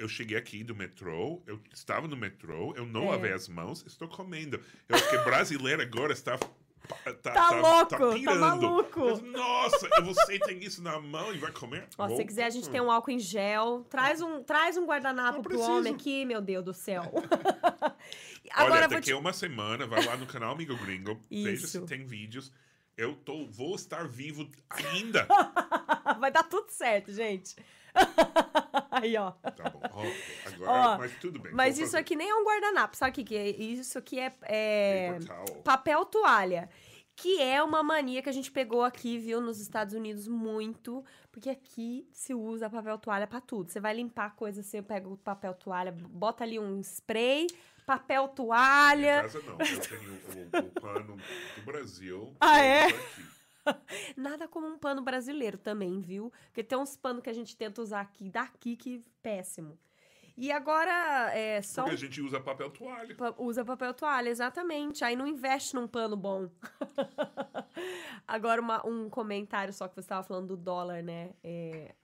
Eu cheguei aqui do metrô, eu estava no metrô, eu não É. lavei as mãos, estou comendo. Eu acho que brasileiro agora está. Tá, Tá louco, tá pirando. maluco. Mas, Nossa, você tem isso na mão e vai comer? Ó, se Vou quiser, a gente tem um álcool em gel. Traz um, traz um guardanapo Não pro preciso. homem aqui, meu Deus do céu. Olha, Agora vou daqui te... a uma semana, vai lá no canal Amigo Gringo, veja Isso. se tem vídeos. Eu tô, vou estar vivo ainda. Vai dar tudo certo, gente. Aí, ó. Tá bom, agora, Ó, mas tudo bem. Mas isso fazer. aqui nem é um guardanapo, sabe o que, que é? Isso aqui é, é papel toalha. Que é uma mania que a gente pegou aqui, viu, nos Estados Unidos muito. Porque aqui se usa papel toalha pra tudo. Você vai limpar coisa, você pega o papel toalha, bota ali um spray, papel Em toalha. casa não, eu tenho o, o pano do Brasil. Ah, é? aqui. Nada como um pano brasileiro também, viu? Porque tem uns panos que a gente tenta usar aqui, daqui, que péssimo. E agora, é só Porque a gente usa papel toalha. Usa papel toalha, exatamente. Aí não investe num pano bom. Agora, uma- um comentário só que você estava falando do dólar, né? É,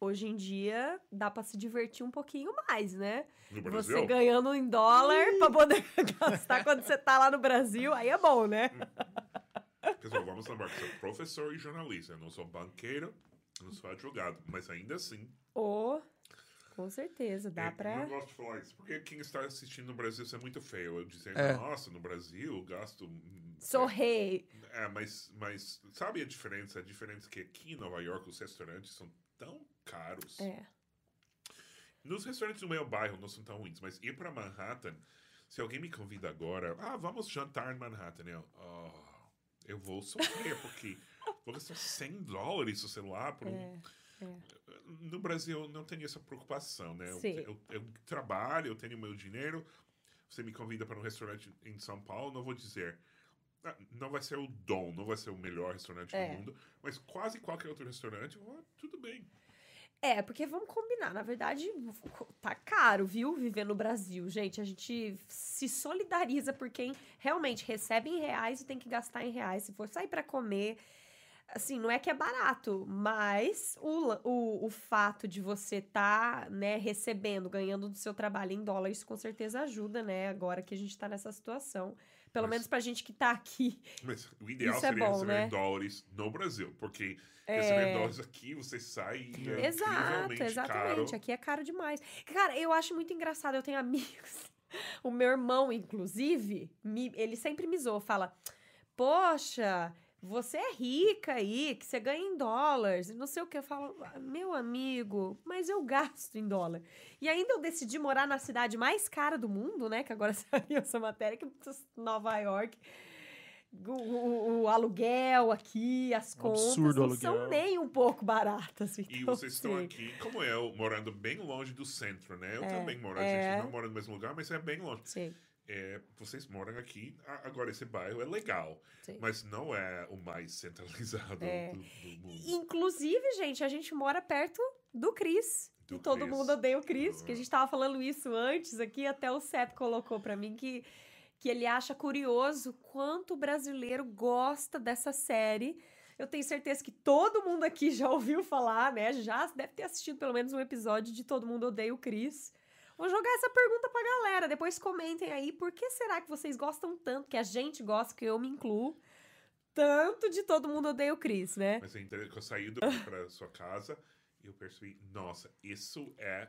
hoje em dia dá para se divertir um pouquinho mais, né? Você ganhando em dólar para poder gastar quando você tá lá no Brasil, aí é bom, né? Vamos lembrar que sou professor e jornalista. Eu não sou banqueiro, não sou advogado. Mas ainda assim, Ô, Com certeza, dá É, pra. Eu não gosto de falar isso, porque quem está assistindo no Brasil isso é muito feio. Eu dizer, É. nossa, no Brasil eu gasto. hum, Sou rei. É, mas, mas sabe a diferença? A diferença é que aqui em Nova York os restaurantes são tão caros. É. Nos restaurantes do meu bairro não são tão ruins, mas ir para Manhattan, se alguém me convida agora, ah, vamos jantar em Manhattan, eu, oh, eu vou sofrer, porque vou gastar 100 dólares no celular por um. É, é. No Brasil eu não tenho essa preocupação, né? Eu, eu, eu trabalho, eu tenho meu dinheiro. Você me convida para um restaurante em São Paulo, não vou dizer. ah, Não vai ser o dom, não vai ser o melhor restaurante É. do mundo, mas quase qualquer outro restaurante, oh, tudo bem. É, porque vamos combinar, na verdade, tá caro, viu? Viver no Brasil. Gente, a gente se solidariza por quem realmente recebe em reais e tem que gastar em reais. Se for sair pra comer, assim, não é que é barato, mas o, o, o fato de você tá, né, recebendo, ganhando do seu trabalho em dólar, isso com certeza ajuda, né? Agora que a gente tá nessa situação. Pelo Mas- menos pra gente que tá aqui. Mas o ideal Isso é seria bom, receber né? dólares no Brasil, porque É. receber dólares aqui, você sai é Exato, exatamente. caro. Aqui é caro demais. Cara, eu acho muito engraçado. Eu tenho amigos. O meu irmão, inclusive, me- ele sempre me zoa, fala: Poxa, você é rica aí, que você ganha em dólares, e não sei o que. Eu falo, "Ah, meu amigo, mas eu gasto em dólar. E ainda eu decidi morar na cidade mais cara do mundo, né? Que agora saiu essa matéria, que é Nova York. O, o- o aluguel aqui, as Um contas absurdo não aluguel. são nem um pouco baratas. E então, vocês estão assim, aqui, como eu, morando bem longe do centro, né? Eu É, também moro, a é. gente não mora no mesmo lugar, mas é bem longe. Sim, É, vocês moram aqui, agora esse bairro é legal, sim. mas não é o mais centralizado É. do, do mundo. Inclusive, gente, a gente mora perto do Cris. Do e todo Chris. mundo odeia o Cris, que a gente tava falando isso antes aqui, até o Sep colocou pra mim que, que ele acha curioso quanto o brasileiro gosta dessa série. Eu tenho certeza que todo mundo aqui já ouviu falar, né? Já deve ter assistido pelo menos um episódio de Todo Mundo Odeia o Cris. Vou jogar essa pergunta pra galera, depois comentem aí por que será que vocês gostam tanto, que a gente gosta, que eu me incluo, tanto de Todo Mundo Odeia o Cris, né? Mas é interessante que eu saí do, pra sua casa e eu percebi, nossa, isso é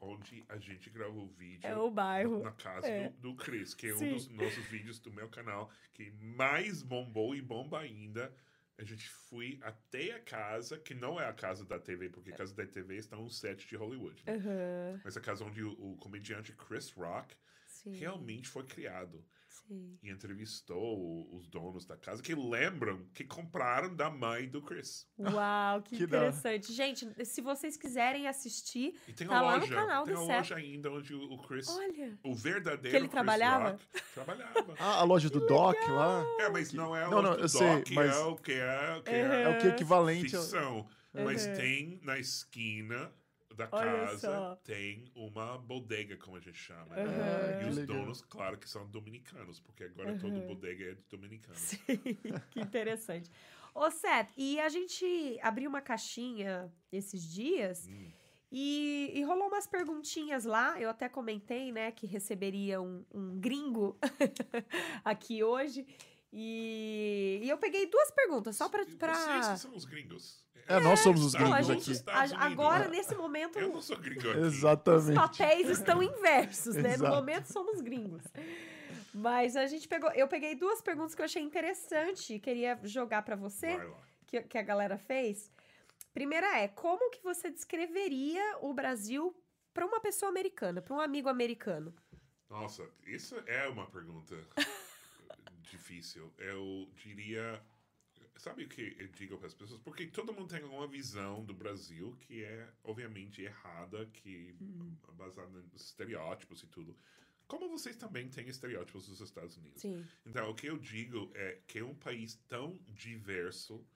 onde a gente gravou o vídeo. É o bairro. Na casa É. do, do Chris, que é Sim. um dos nossos vídeos do meu canal que mais bombou e bomba ainda. A gente foi até a casa, que não é a casa da TV, porque a casa da TV está um set de Hollywood. né? Aham, Mas a casa onde o, o comediante Chris Rock sim, realmente foi criado. Sim. E entrevistou o- os donos da casa, que lembram que compraram da mãe do Chris. Uau, que, Que interessante. Gente, se vocês quiserem assistir, E tem tá a lá loja, no canal tem do a Seth. loja ainda onde o o Chris, Olha, o verdadeiro Que ele Chris trabalhava? Rock, trabalhava. Ah, a loja do Doc lá É, mas não é a Não, loja não, do eu sei, Doc, mas- é o que é, que é é o que é equivalente ficção. Mas tem na esquina da Olha casa, só. tem uma bodega, como a gente chama. Né? E os legal. donos, claro que são dominicanos, porque agora todo bodega é de dominicano. sim, que interessante. Ô, Seth, e a gente abriu uma caixinha esses dias Hum. e, e rolou umas perguntinhas lá. Eu até comentei, né, que receberia um, um gringo aqui hoje. E, e eu peguei duas perguntas, só pra. Vocês pra... que são os gringos. É, nós somos os Tá, Não, a gringos gente- a- agora, nesse momento, Eu não sou gringo aqui. os Exatamente. papéis estão inversos, né? No Exato. momento somos gringos. Mas a gente pegou. Eu peguei duas perguntas que eu achei interessante e queria jogar pra você, que, que a galera fez. Primeira é: como que você descreveria o Brasil pra uma pessoa americana, pra um amigo americano? Nossa, isso é uma pergunta difícil. Eu diria. Sabe o que eu digo para as pessoas? Porque todo mundo tem uma visão do Brasil que é, obviamente, errada, que é baseada em estereótipos e tudo. Como vocês também têm estereótipos dos Estados Unidos. Sim. Então, o que eu digo é que é um país tão diverso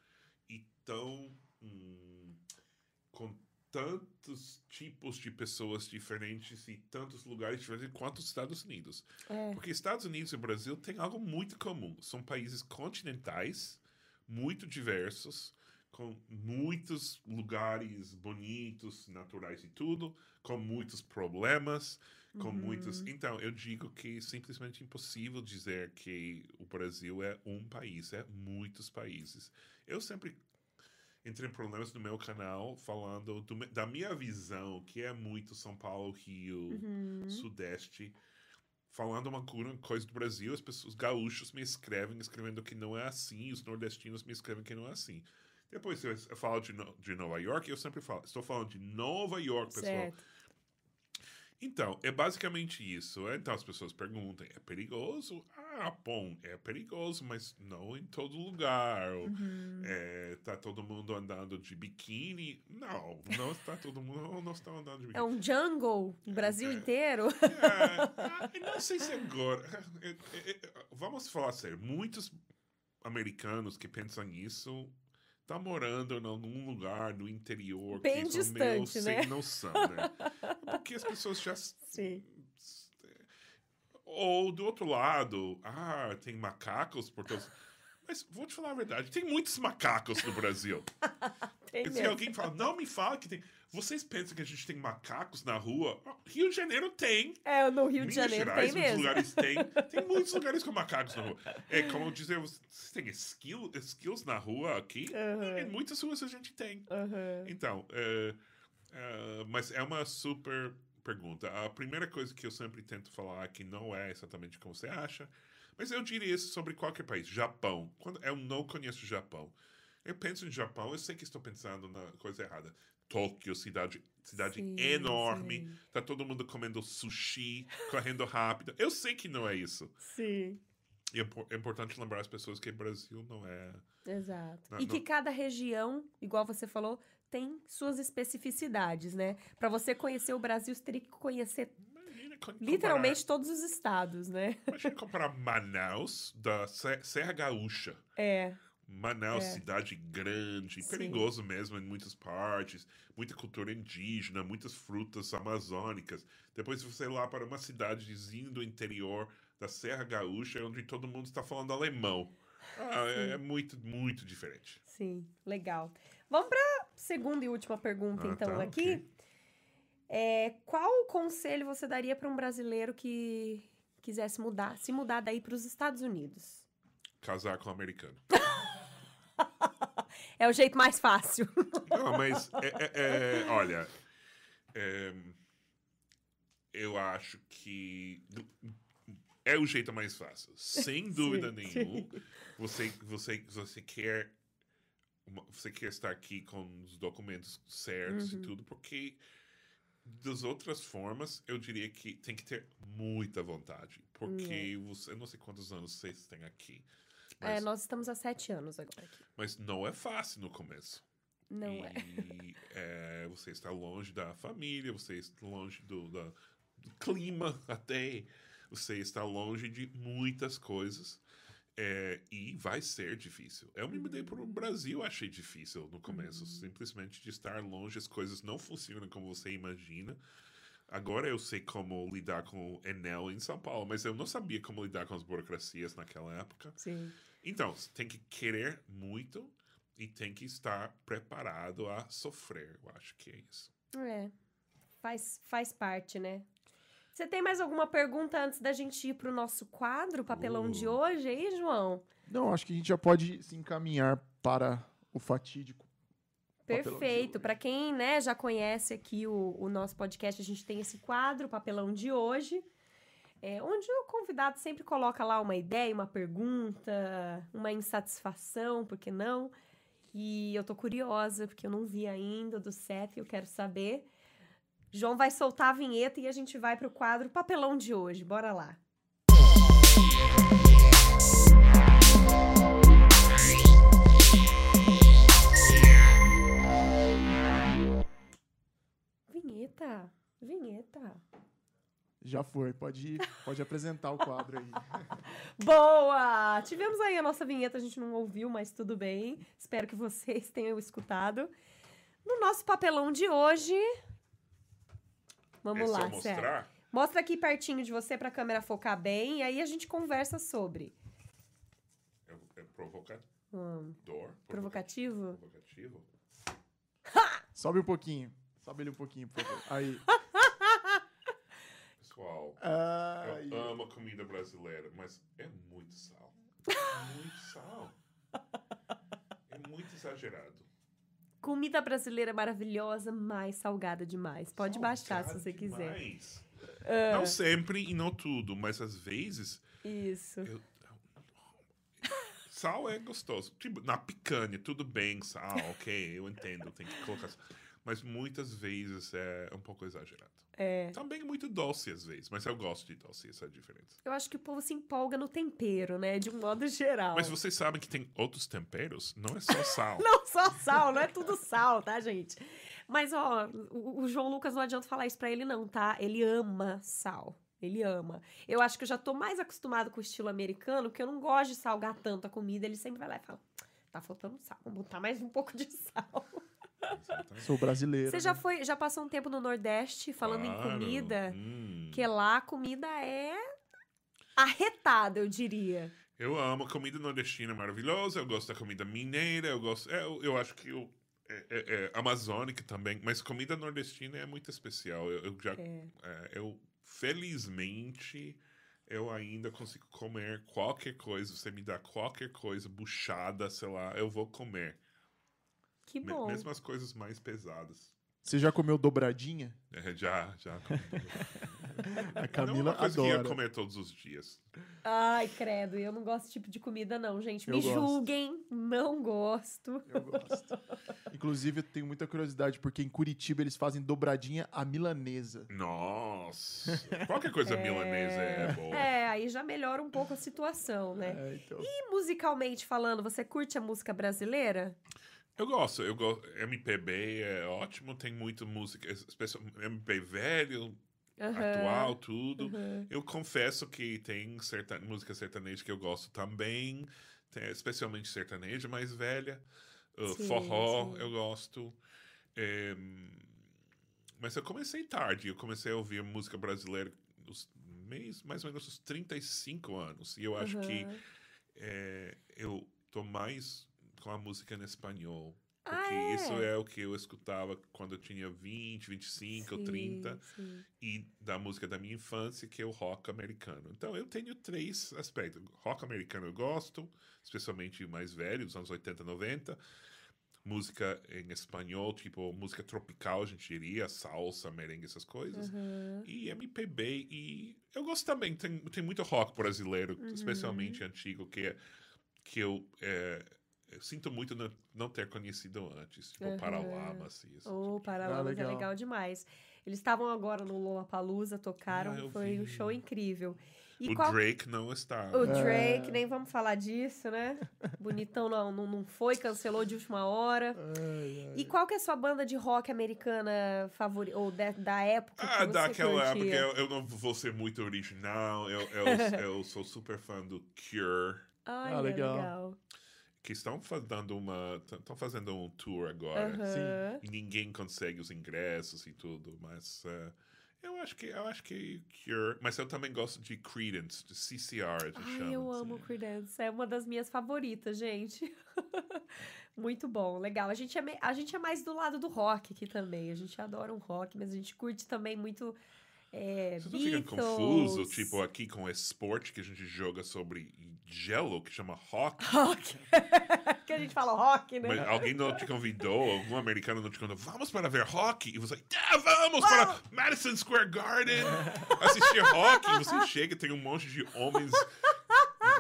e tão. hum, com tantos tipos de pessoas diferentes e tantos lugares diferentes quanto os Estados Unidos. É. Porque Estados Unidos e Brasil têm algo muito comum. São países continentais, muito diversos, com muitos lugares bonitos, naturais e tudo, com muitos problemas, com muitos. Então, eu digo que é simplesmente impossível dizer que o Brasil é um país, é muitos países. Eu sempre entrei em problemas no meu canal falando do da minha visão, que é muito São Paulo, Rio, Uhum. Sudeste. Falando uma coisa do Brasil, as pessoas, os gaúchos me escrevem, escrevendo que não é assim, os nordestinos me escrevem que não é assim. Depois, eu eu falo de, No- de Nova York, eu sempre falo, estou falando de Nova York, pessoal. Certo. Então, é basicamente isso. Então as pessoas perguntam: é perigoso? Ah, bom, é perigoso, mas não em todo lugar. Uhum. é, tá todo mundo andando de biquíni? Não, não está todo mundo não está andando de É biquíni. um jungle no Brasil É. inteiro. É, ah, não sei se agora. é, é, é, Vamos falar sério. Muitos americanos que pensam nisso estão morando em algum lugar no interior Bem que são meio distante, né? sem noção, né? Porque as pessoas já Sim. Ou do outro lado, ah, tem macacos por todos. Mas vou te falar a verdade, tem muitos macacos no Brasil. Tem Se alguém fala, não me fala que tem. Vocês pensam que a gente tem macacos na rua? Rio de Janeiro tem. É, no Rio de Minas Janeiro Gerais, tem muitos mesmo. lugares tem. Tem muitos lugares com macacos na rua. É como dizer, vocês têm skill, skills na rua aqui? Aham. Em muitas ruas a gente tem. Aham. Então, é, é, mas é uma super pergunta. A primeira coisa que eu sempre tento falar que não é exatamente como você acha, mas eu diria isso sobre qualquer país. Japão. Quando eu não conheço o Japão, eu penso em Japão, eu sei que estou pensando na coisa errada. Tóquio, cidade, cidade Sim, enorme, sim. tá todo mundo comendo sushi, correndo rápido. Eu sei que não é isso. Sim, E é é importante lembrar as pessoas que o Brasil não é. exato. Não, e que não- cada região, igual você falou, tem suas especificidades, né? Pra você conhecer o Brasil, você teria que conhecer comparar- literalmente todos os estados, né? Imagina comparar Manaus da Se- Serra Gaúcha. É, Manaus, É. cidade grande, Sim. perigoso mesmo em muitas partes, muita cultura indígena, muitas frutas amazônicas. Depois você ir lá para uma cidadezinha do interior da Serra Gaúcha, onde todo mundo está falando alemão. Ah, é, é muito, muito diferente. sim, legal. Vamos pra segunda e última pergunta, Ah, então, tá, aqui. ok. É, qual conselho você daria pra um brasileiro que quisesse mudar, se mudar daí pros Estados Unidos? Casar com um americano. É o jeito mais fácil. Não, mas é, é- é- olha, é, eu acho que é o jeito mais fácil. Sem dúvida Sim, nenhuma. Você, você, você quer uma- você quer estar aqui com os documentos certos Uhum. e tudo, porque das outras formas, eu diria que tem que ter muita vontade. Porque você, eu não sei quantos anos vocês têm aqui. É, Mas, nós estamos há sete anos agora aqui. mas não é fácil no começo. Não e, é. é, você está longe da família, você está longe do, da- do clima até. Você está longe de muitas coisas. É, e vai ser difícil. Eu me mudei para o Brasil, achei difícil no começo. Simplesmente de estar longe, as coisas não funcionam como você imagina. Agora eu sei como lidar com o Enel em São Paulo, mas eu não sabia como lidar com as burocracias naquela época. Sim. Então, você tem que querer muito e tem que estar preparado a sofrer. Eu acho que é isso. É. Faz, faz parte, né? Você tem mais alguma pergunta antes da gente ir pro nosso quadro, papelão Uh. de hoje aí, João? Não, acho que a gente já pode se encaminhar para o fatídico. Perfeito. Para quem, né, já conhece aqui o, o nosso podcast, a gente tem esse quadro, papelão de hoje, é, onde o convidado sempre coloca lá uma ideia, uma pergunta, uma insatisfação, por que não? E eu tô curiosa, porque eu não vi ainda do CEF, eu quero saber. João vai soltar a vinheta e a gente vai pro quadro papelão de hoje. Bora lá. Vinheta, vinheta. Já foi, pode ir, pode apresentar o quadro aí. Boa! Tivemos aí a nossa vinheta, a gente não ouviu, mas tudo bem. Espero que vocês tenham escutado. No nosso papelão de hoje. Vamos é lá, mostrar? Mostra aqui pertinho de você pra câmera focar bem, e aí a gente conversa sobre. É, é provocador? Hum, Provoca- provocativo? Provocativo? Sobe um pouquinho. Sobe ele um pouquinho, por favor. Aí. Pessoal, Ai. eu amo a comida brasileira, mas é muito sal. É muito sal. É muito exagerado. Comida brasileira maravilhosa, mas salgada demais. Pode baixar se você quiser. Demais. Não sempre e não tudo, mas às vezes. Isso. eu- Sal é gostoso. Tipo, na picanha, tudo bem, sal, ok, eu entendo, tem que colocar. Mas muitas vezes é um pouco exagerado. É. Também é muito doce às vezes, mas eu gosto de doce, essa é a diferença. Eu acho que o povo se empolga no tempero, né? De um modo geral. Mas vocês sabem que tem outros temperos? Não é só sal. Não só sal, não é tudo sal, tá, gente? Mas, ó, o, o João Lucas não adianta falar isso pra ele, não, tá? Ele ama sal. Ele ama. Eu acho que eu já tô mais acostumado com o estilo americano, porque eu não gosto de salgar tanto a comida. Ele sempre vai lá e fala: tá faltando sal, vamos botar mais um pouco de sal. Exatamente. Sou brasileiro. Você já né? foi, já passou um tempo no Nordeste falando em Claro. comida? Hum. Que lá a comida é arretada, eu diria. Eu amo a comida nordestina maravilhosa, eu gosto da comida mineira, eu gosto. é, Eu, eu acho que eu, é, é- é amazônica também, mas comida nordestina é muito especial. Eu, eu já. É. é, eu, felizmente, eu ainda consigo comer qualquer coisa. Você me dá qualquer coisa, buchada, sei lá, eu vou comer. Que Me- bom. Mesmo as coisas mais pesadas. Você já comeu dobradinha? É, já, já. comi. A Não é Camila uma coisa que ia adora. comer todos os dias. Ai, credo, eu não gosto desse tipo de comida, não, gente. Eu Me gosto. julguem, não gosto. Eu gosto. Inclusive, eu tenho muita curiosidade, porque em Curitiba eles fazem dobradinha à milanesa. Nossa! Qualquer coisa milanesa é boa. É, aí já melhora um pouco a situação, né? É, então. E musicalmente falando, você curte a música brasileira? Eu gosto, eu gosto. MPB é ótimo, tem muita música, especialmente MPB velho, atual, tudo. Eu confesso que tem certa música sertaneja que eu gosto também, tem- especialmente sertaneja mais velha. Uh, Sim, forró sim. eu gosto. É, mas eu comecei tarde, eu comecei a ouvir música brasileira nos mês, mais ou menos uns 35 anos. E eu acho que Aham. é, eu tô mais com a música em espanhol. Porque Ah, é? isso é o que eu escutava quando eu tinha 20, 25 ou Sim, 30. sim. E da música da minha infância, que é o rock americano. Então eu tenho três aspectos. Rock americano eu gosto, especialmente mais velho, dos anos 80, 90. Música em espanhol, tipo música tropical, a gente diria, salsa, merengue, essas coisas. Uhum. E MPB. E eu gosto também, tem, tem muito rock brasileiro, Uhum. especialmente antigo, que, é, que eu, é, eu sinto muito não, não ter conhecido antes. Tipo, Uhum. Paralamas e isso. Ô, Paralamas é legal. legal demais. Eles estavam agora no Lollapalooza, tocaram, Ah, foi um vi. show incrível. E o qual... Drake não está. O Drake, nem vamos falar disso, né? Bonitão não, não, não foi, cancelou de última hora. E qual que é a sua banda de rock americana favorita? Ou da, da época que Ah, daquela época, eu, eu não vou ser muito original. Eu, eu, eu sou super fã do Cure, Ai, Ah, é legal. legal. Que estão fazendo uma. Estão fazendo um tour agora. E ninguém consegue os ingressos e tudo, mas. eh, eu acho que eu acho que Cure. Mas eu também gosto de Credence, de CCR, a gente Ai, chama. eu assim. amo Creedence. É uma das minhas favoritas, gente. Muito bom, legal. A gente, é me- a gente é mais do lado do rock aqui também. A gente adora um rock, mas a gente curte também muito é, Vocês não ficam Beatles. confuso, tipo, aqui com esporte que a gente joga sobre gelo, que chama hockey? Rock. que a gente fala rock, né? Mas alguém não te convidou, algum americano não te convidou, vamos para ver hockey? E você, ah, vamos para Madison Square Garden assistir hockey. E você chega e tem um monte de homens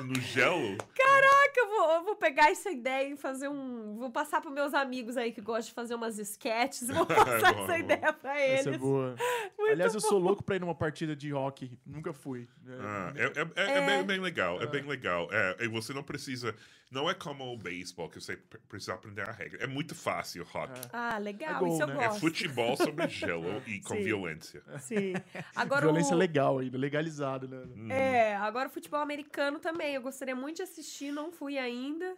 no gelo. Caraca, eu vou, eu vou pegar essa ideia e fazer um. Vou passar para meus amigos aí que gostam de fazer umas sketches. Vou passar Bom, essa bom. ideia para eles. Essa é boa. Aliás, eu sou louco pra ir numa partida de hockey. Nunca fui. É, Ah, é, é- é- é bem, bem legal, é bem legal. É, e você não precisa. Não é como o beisebol, que você pre- precisa aprender a regra. É muito fácil o hockey. Ah, legal. É gol, isso eu né? É gosto. futebol sobre gelo e com Sim. violência. Sim. Agora Violência o... legal ainda, legalizada, né? Hum. É, agora o futebol americano também. Eu gostaria muito de assistir, não fui ainda.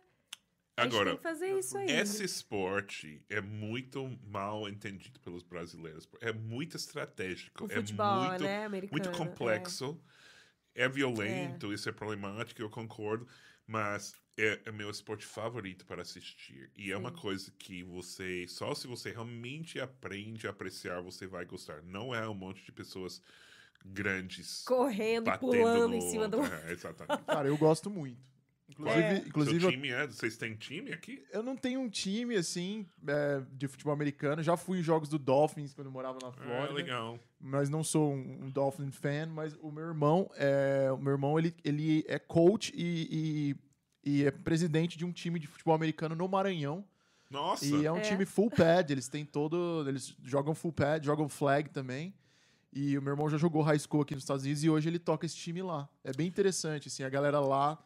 A gente Agora, tem que fazer isso aí. Esse esporte é muito mal entendido pelos brasileiros. É muito estratégico. O futebol, é muito, né, americano, muito complexo. É. violento, isso é problemático, eu concordo. Mas é, é meu esporte favorito para assistir. E é uma coisa que você... Só se você realmente aprende a apreciar, você vai gostar. Não é um monte de pessoas grandes... Correndo, pulando no em cima do. É, exatamente. Cara, eu gosto muito. Inclusive, É. inclusive Seu eu, time é? Vocês têm time aqui? eu não tenho um time assim é, de futebol americano. Já fui em jogos do Dolphins quando eu morava na Ah, Flórida. legal. mas não sou um, um Dolphin fan, mas o meu irmão, é, o meu irmão ele, ele é coach e, e, e é presidente de um time de futebol americano no Maranhão. Nossa. E é um É. time full pad, eles têm todo. Eles jogam full pad, jogam flag também. E o meu irmão já jogou high school aqui nos Estados Unidos e hoje ele toca esse time lá. É bem interessante, assim, a galera lá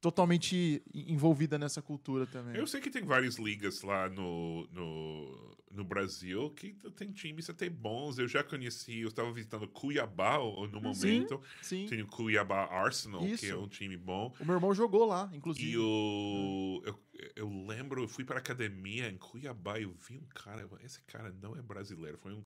totalmente envolvida nessa cultura também. Eu sei que tem várias ligas lá no, no, no Brasil que tem times até bons. Eu já conheci, eu estava visitando Cuiabá no momento. Sim. Tem o Cuiabá Arsenal, que Isso. é um time bom. O meu irmão jogou lá, inclusive. E o, eu, eu lembro, eu fui para academia em Cuiabá e eu vi um cara, eu esse cara não é brasileiro, foi um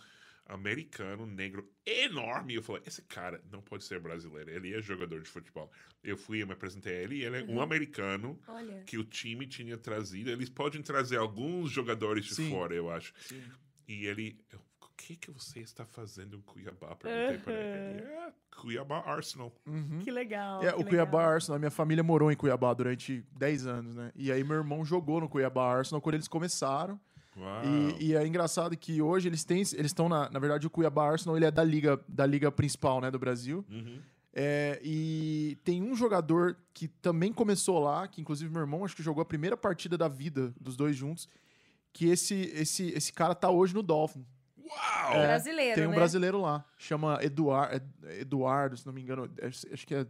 americano negro enorme. Eu falei, esse cara não pode ser brasileiro, ele é jogador de futebol. Eu fui, eu me apresentei a ele, e ele é um americano Olha. que o time tinha trazido. Eles podem trazer alguns jogadores de Sim. fora, eu acho. Sim. E ele, eu, o que que você está fazendo em Cuiabá? Perguntei para ele. Ele, É, Cuiabá Arsenal. Que legal. É, que o Cuiabá legal. Arsenal, a minha família morou em Cuiabá durante 10 anos, né? E aí meu irmão jogou no Cuiabá Arsenal quando eles começaram. E, e é engraçado que hoje eles têm, eles estão na, na verdade o Cuiabá Arsenal ele é da liga, da liga principal, né, do Brasil. Uhum. É, e tem um jogador que também começou lá, que inclusive meu irmão acho que jogou a primeira partida da vida dos dois juntos, que esse esse esse cara tá hoje no Dolphin. Uau! É, Brasileiro, Tem um né? brasileiro lá, chama Eduard, Eduardo, se não me engano, acho acho que é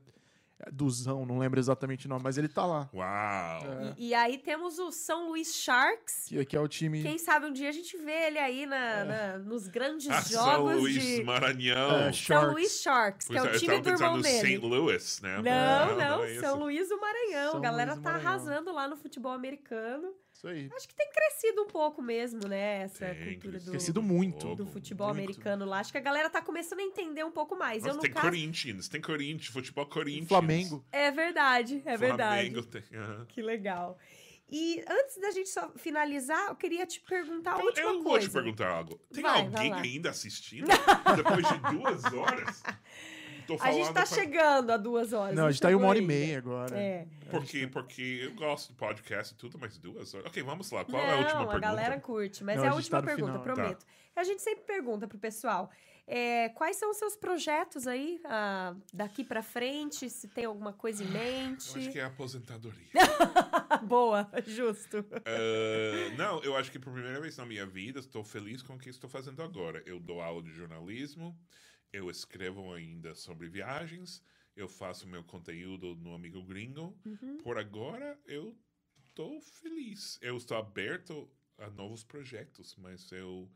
Duzão, não lembro exatamente o nome, mas ele tá lá. Uau! E, e aí temos o São Luís Sharks. Que, que é o time. Quem sabe um dia a gente vê ele aí na, na- nos grandes Ah, São jogos Luís, de Maranhão. É, São Sharks. Luís Sharks, que é o Pois time do irmão dele. St. Louis, né? Não, não, é isso. São Luís do Maranhão. São a galera Luís tá Maranhão. arrasando lá no futebol americano. Isso aí. Acho que tem crescido um pouco mesmo, né? Essa Tem cultura do, Crescido muito. do futebol muito. americano lá. Acho que a galera tá começando a entender um pouco mais. Nossa, eu, tem caso. Corinthians, tem Corinthians, futebol Corinthians. Flamengo. É verdade, é verdade. Flamengo tem. aham. Que legal. E antes da gente só finalizar, eu queria te perguntar a Eu, última eu vou coisa. te perguntar algo. Tem Vai, vai alguém lá. ainda assistindo? Depois de duas horas? Tô A falando gente tá pra- chegando a duas horas. Não, a gente tá em uma chegou hora e meia agora. É. Porque, porque eu gosto do podcast e tudo, mas duas horas. Ok, vamos lá. Qual é a Não, última pergunta? galera curte, mas Não, é a a gente última tá pergunta, final. prometo. A gente sempre pergunta pro pessoal, é, quais são os seus projetos aí, ah, daqui pra frente, se tem alguma coisa em Eu mente? acho que é a aposentadoria. Boa, justo. Uh, não, eu acho que por primeira vez na minha vida estou feliz com o que estou fazendo agora. Eu dou aula de jornalismo, eu escrevo ainda sobre viagens, eu faço meu conteúdo no Amigo Gringo. Por agora, eu estou feliz. Eu estou aberto a novos projetos, mas eu.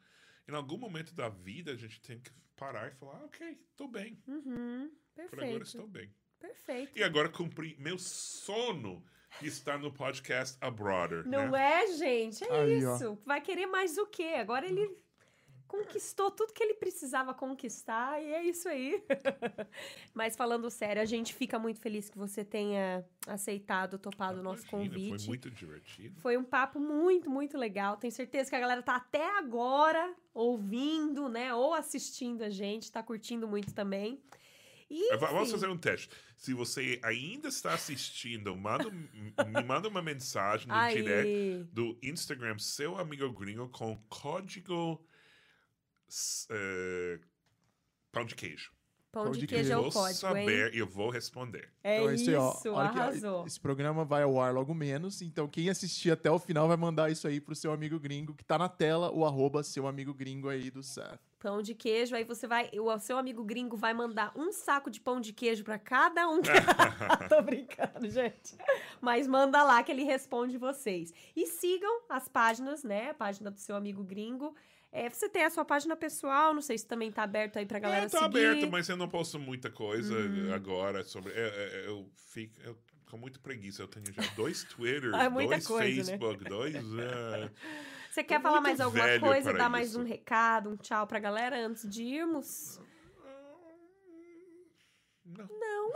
Em algum momento da vida, a gente tem que parar e falar: ok, estou bem. Por agora, estou bem. Perfeito. E agora cumpri meu sono de estar no podcast A Brother. Não né? é, gente? É Aí, ó. isso. Vai querer mais o quê? Agora ele conquistou tudo que ele precisava conquistar e é isso aí. Mas falando sério, a gente fica muito feliz que você tenha aceitado, topado o nosso Imagina, convite. Foi muito divertido. Foi um papo muito, muito legal. Tenho certeza que a galera tá até agora ouvindo, né? Ou assistindo a gente, tá curtindo muito também. E, va- Vamos fazer um teste. Se você ainda está assistindo, manda, me manda uma mensagem no Aí. direct do Instagram Seu Amigo Gringo com código eh, pão de queijo. Pão de Pão de queijo é eu o vou código, saber hein? e eu vou responder. É Então, isso, aí, ó, arrasou. esse programa vai ao ar logo menos, então quem assistir até o final vai mandar isso aí pro seu amigo gringo, que tá na tela, o arroba seu amigo gringo aí do Seth. Pão de queijo, aí você vai, o seu amigo gringo vai mandar um saco de pão de queijo pra cada um. Tô brincando, gente. Mas manda lá que ele responde vocês. E sigam as páginas, né? A página do seu amigo gringo. É, você tem a sua página pessoal, não sei se também tá aberto aí pra galera É, tá seguir. aberto, mas eu não posto muita coisa Uhum. agora sobre. Eu, eu, eu fico eu, com muita preguiça. Eu tenho já dois Twitter, Ah, é dois coisa, né? Facebook, dois. eh, Você quer Tô falar mais alguma coisa, dar mais isso. um recado, um tchau pra galera antes de irmos? Não. Não.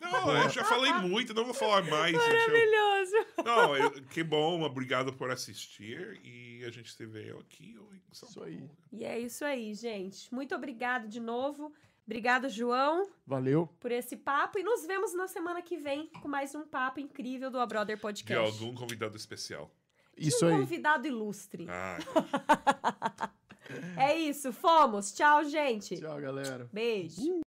Não, eu já falei muito, não vou falar mais. Maravilhoso. Eu... Não, eu... que bom, obrigado por assistir e a gente se vê aqui ou em São isso Paulo. Aí. E é isso aí, gente. Muito obrigado de novo. Obrigado, João. Valeu. Por esse papo e nos vemos na semana que vem com mais um papo incrível do A Brother Podcast. De algum convidado especial. Isso um aí. convidado ilustre. Ah, é isso, fomos. Tchau, gente. Tchau, galera. Beijo. Uh!